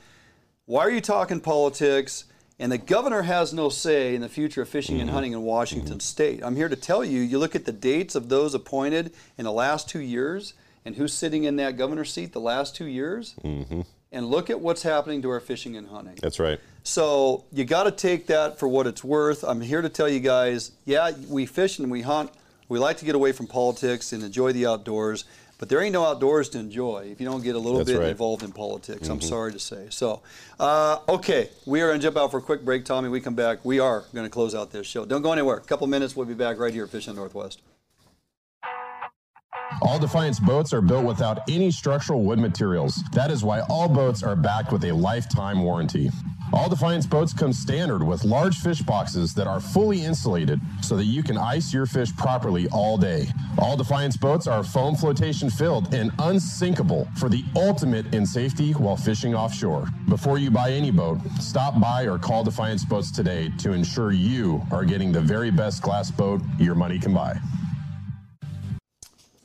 why are you talking politics? And the governor has no say in the future of fishing Mm-hmm. and hunting in Washington state. I'm here to tell you, you look at the dates of those appointed in the last two years and who's sitting in that governor seat the last two years, Mm-hmm. and look at what's happening to our fishing and hunting. That's right. So you got to take that for what it's worth. I'm here to tell you guys, yeah, we fish and we hunt. We like to get away from politics and enjoy the outdoors, but there ain't no outdoors to enjoy if you don't get a little That's bit right. involved in politics. I'm sorry to say. So, uh, okay, we are going to jump out for a quick break. Tommy, we come back. We are going to close out this show. Don't go anywhere. A couple minutes. We'll be back right here at Fishing Northwest. All Defiance boats are built without any structural wood materials. That is why all boats are backed with a lifetime warranty. All Defiance boats come standard with large fish boxes that are fully insulated so that you can ice your fish properly all day. All Defiance boats are foam flotation filled and unsinkable for the ultimate in safety while fishing offshore. Before you buy any boat, stop by or call Defiance Boats today to ensure you are getting the very best glass boat your money can buy.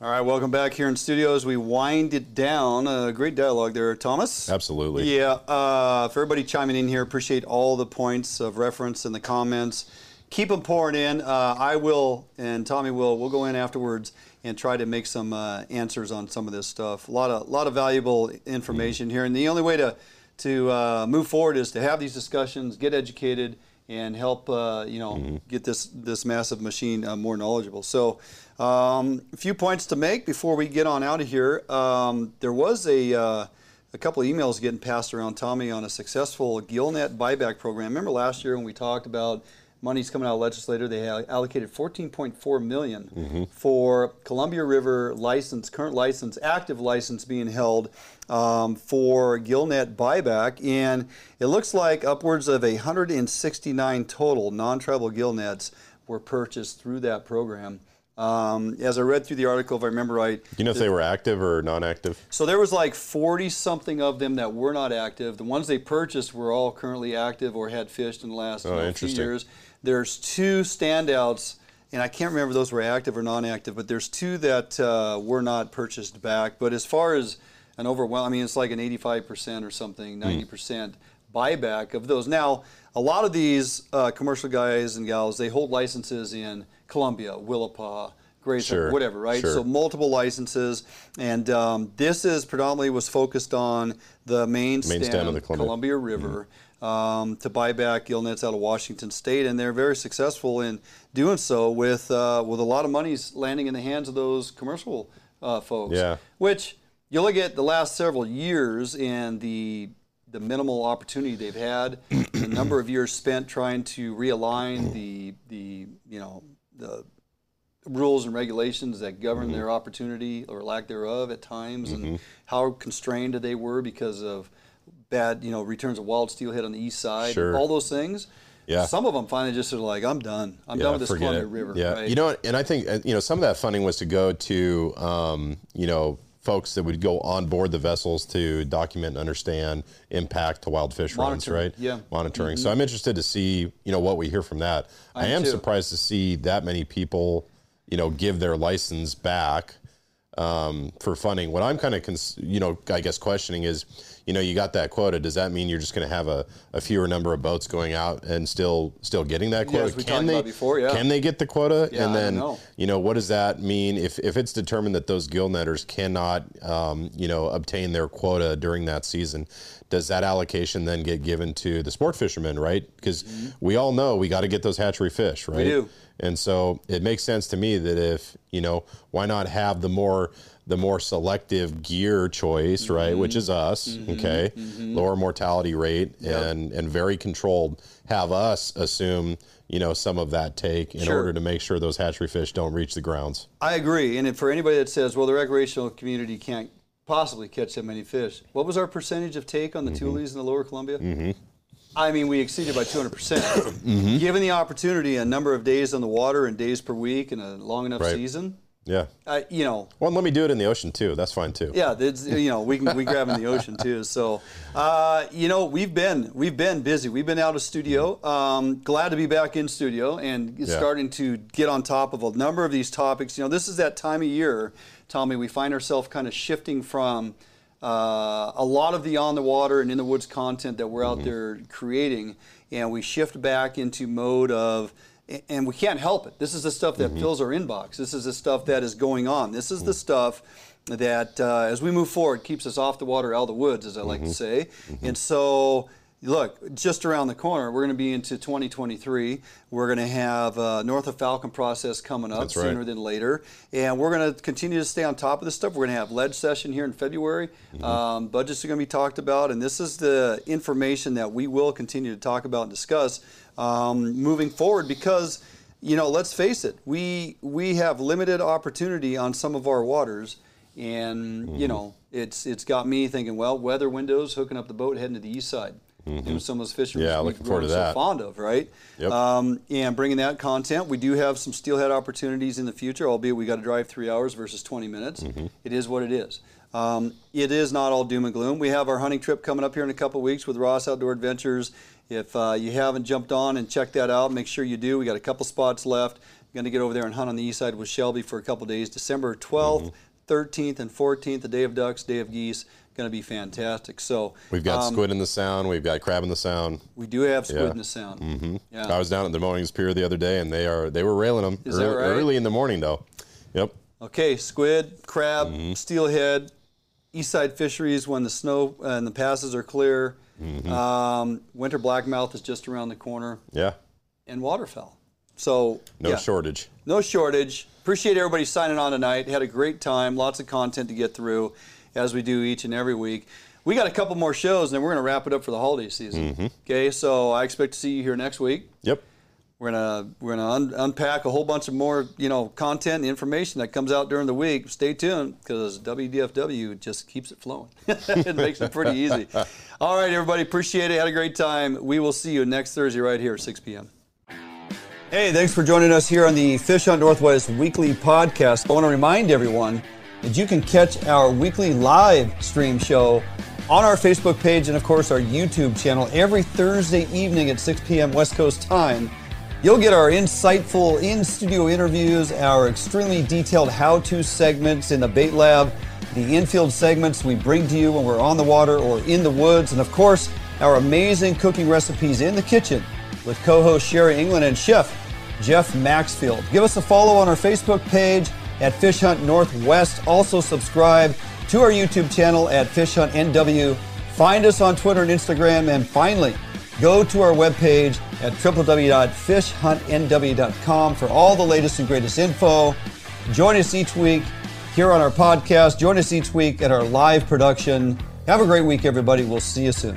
All right, welcome back here in studio as we wind it down. Uh, great dialogue there, Thomas. Absolutely. Yeah, uh, for everybody chiming in here, appreciate all the points of reference in the comments. Keep them pouring in. Uh, I will, and Tommy will. We'll go in afterwards and try to make some uh, answers on some of this stuff. A lot of, lot of valuable information here, and the only way to to uh, move forward is to have these discussions, get educated, and help uh, you know get this this massive machine uh, more knowledgeable. So, um, a few points to make before we get on out of here. Um, there was a uh, a couple of emails getting passed around Tommy on a successful GillNet buyback program. Remember last year when we talked about money's coming out of legislator, they allocated 14.4 million for Columbia River license, current license, active license being held um, for GillNet buyback, and it looks like upwards of 169 total non-tribal GillNets were purchased through that program. Um, as I read through the article, if I remember right, You know if they were active or non-active? so there was like 40 something of them that were not active. The ones they purchased were all currently active or had fished in the last Oh, know, few years. There's two standouts, and I can't remember those were active or non-active, but there's two that uh, were not purchased back. But as far as an overwhelm, I mean, it's like an 85% or something, Hmm. 90% buyback of those. Now, a lot of these uh, commercial guys and gals, they hold licenses in Columbia, Willapa, Grayson, Sure, whatever, right? sure. So multiple licenses, and um, this is predominantly was focused on the main, Main stem of the Columbia. Mm-hmm. River um, to buy back gill nets out of Washington State, and they're very successful in doing so with uh, with a lot of monies landing in the hands of those commercial uh, folks. Yeah. Which you look at the last several years and the the minimal opportunity they've had, the number of years spent trying to realign the the you know the rules and regulations that govern Mm-hmm. their opportunity or lack thereof at times, and how constrained they were because of bad, you know, returns of wild steelhead on the east side, Sure. all those things. Yeah. Some of them finally just are like, I'm done. I'm done with this Columbia it. River. Yeah, right? you know, and I think uh, you know some of that funding was to go to um, you know folks that would go on board the vessels to document and understand impact to wild fish runs, right? yeah. monitoring. So I'm interested to see you know what we hear from that. I, I am too. surprised to see that many people you know give their license back um, for funding. What I'm kind of, cons- you know, I guess questioning is, you know, you got that quota. Does that mean you're just going to have a, a fewer number of boats going out and still still getting that Yeah, quota? as we can talked they about before, yeah. can they get the quota? Yeah, and then know. you know what does that mean if if it's determined that those gill netters cannot um, you know obtain their quota during that season? Does that allocation then get given to the sport fishermen, right? Because we all know we got to get those hatchery fish, right? Mm-hmm. do. And so it makes sense to me that if you know, why not have the more the more selective gear choice, right, which is us, Mm-hmm. okay, lower mortality rate and and very controlled. Have us assume you know some of that take in Sure. order to make sure those hatchery fish don't reach the grounds. I agree. And if for anybody that says, well, the recreational community can't possibly catch that many fish, what was our percentage of take on the Mm-hmm. Tules in the lower Columbia? Mm-hmm. I mean, we exceeded by 200%. percent Mm-hmm. Given the opportunity, a number of days on the water and days per week and a long enough Right. season, Yeah. I, you know, Well, let me do it in the ocean too. That's fine too. yeah, it's, you know, we can we grab in the ocean too. So, uh, you know, we've been we've been busy. We've been out of studio. Um, glad to be back in studio and Yeah. starting to get on top of a number of these topics. You know, this is that time of year, Tommy. We find ourselves kind of shifting from. Uh, a lot of the on the water and in the woods content that we're out there creating, and we shift back into mode of and we can't help it. This is the stuff that fills our inbox. This is the stuff that is going on. This is the stuff that, uh, as we move forward, keeps us off the water, out of the woods, as I like to say. And so, look, just around the corner, we're going to be into 2023. We're going to have uh, North of Falcon process coming up right. sooner than later, and we're going to continue to stay on top of this stuff. We're going to have ledge session here in February. Um, budgets are going to be talked about, and this is the information that we will continue to talk about and discuss um, moving forward because you know let's face it we we have limited opportunity on some of our waters. And you know it's it's got me thinking well weather windows hooking up the boat heading to the east side doing some of those fisheries Yeah, looking forward to so that. fond of right? Yep. um, and bringing that content we do have some steelhead opportunities in the future albeit we got to drive three hours versus 20 minutes. Mm-hmm. It is what it is. Um, it is not all doom and gloom. We have our hunting trip coming up here in a couple weeks with ross outdoor adventures. If uh, you haven't jumped on and checked that out make sure you do. We got a couple spots left. Going to get over there and hunt on the east side with shelby for a couple days december 12th 13th and 14th the day of ducks day of geese going to be fantastic so We've got um, squid in the sound. We've got crab in the sound. we do have squid Yeah. in the sound mm-hmm. yeah I was down at the Moanings Pier the other day, and they are they were railing them Is that right? early in the morning though. Yep. Okay, squid, crab, Mm-hmm. steelhead, east side fisheries when the snow and the passes are clear. Mm-hmm. Um, winter blackmouth is just around the corner, Yeah. and waterfowl. So No yeah, shortage. no shortage. Appreciate everybody signing on tonight. Had a great time. Lots of content to get through, as we do each and every week. We got a couple more shows, and then we're going to wrap it up for the holiday season. Mm-hmm. Okay, so I expect to see you here next week. Yep. We're gonna we're gonna un- unpack a whole bunch of more you know content and information that comes out during the week. Stay tuned because WDFW just keeps it flowing. it makes it pretty easy. All right, everybody, appreciate it. Had a great time. We will see you next Thursday right here at 6 p.m. Hey, thanks for joining us here on the Fish Hunt Northwest weekly podcast. I want to remind everyone that you can catch our weekly live stream show on our Facebook page and, of course, our YouTube channel every Thursday evening at 6 p.m. West Coast time. You'll get our insightful in studio interviews, our extremely detailed how to segments in the bait lab, the infield segments we bring to you when we're on the water or in the woods, and of course, our amazing cooking recipes in the kitchen with co host Sherry England and chef Jeff Maxfield. Give us a follow on our Facebook page at Fish Hunt Northwest. Also, subscribe to our YouTube channel at Fish Hunt NW. Find us on Twitter and Instagram. And finally, go to our webpage at www.fishhuntnw.com for all the latest and greatest info. Join us each week here on our podcast. Join us each week at our live production. Have a great week, everybody. We'll see you soon.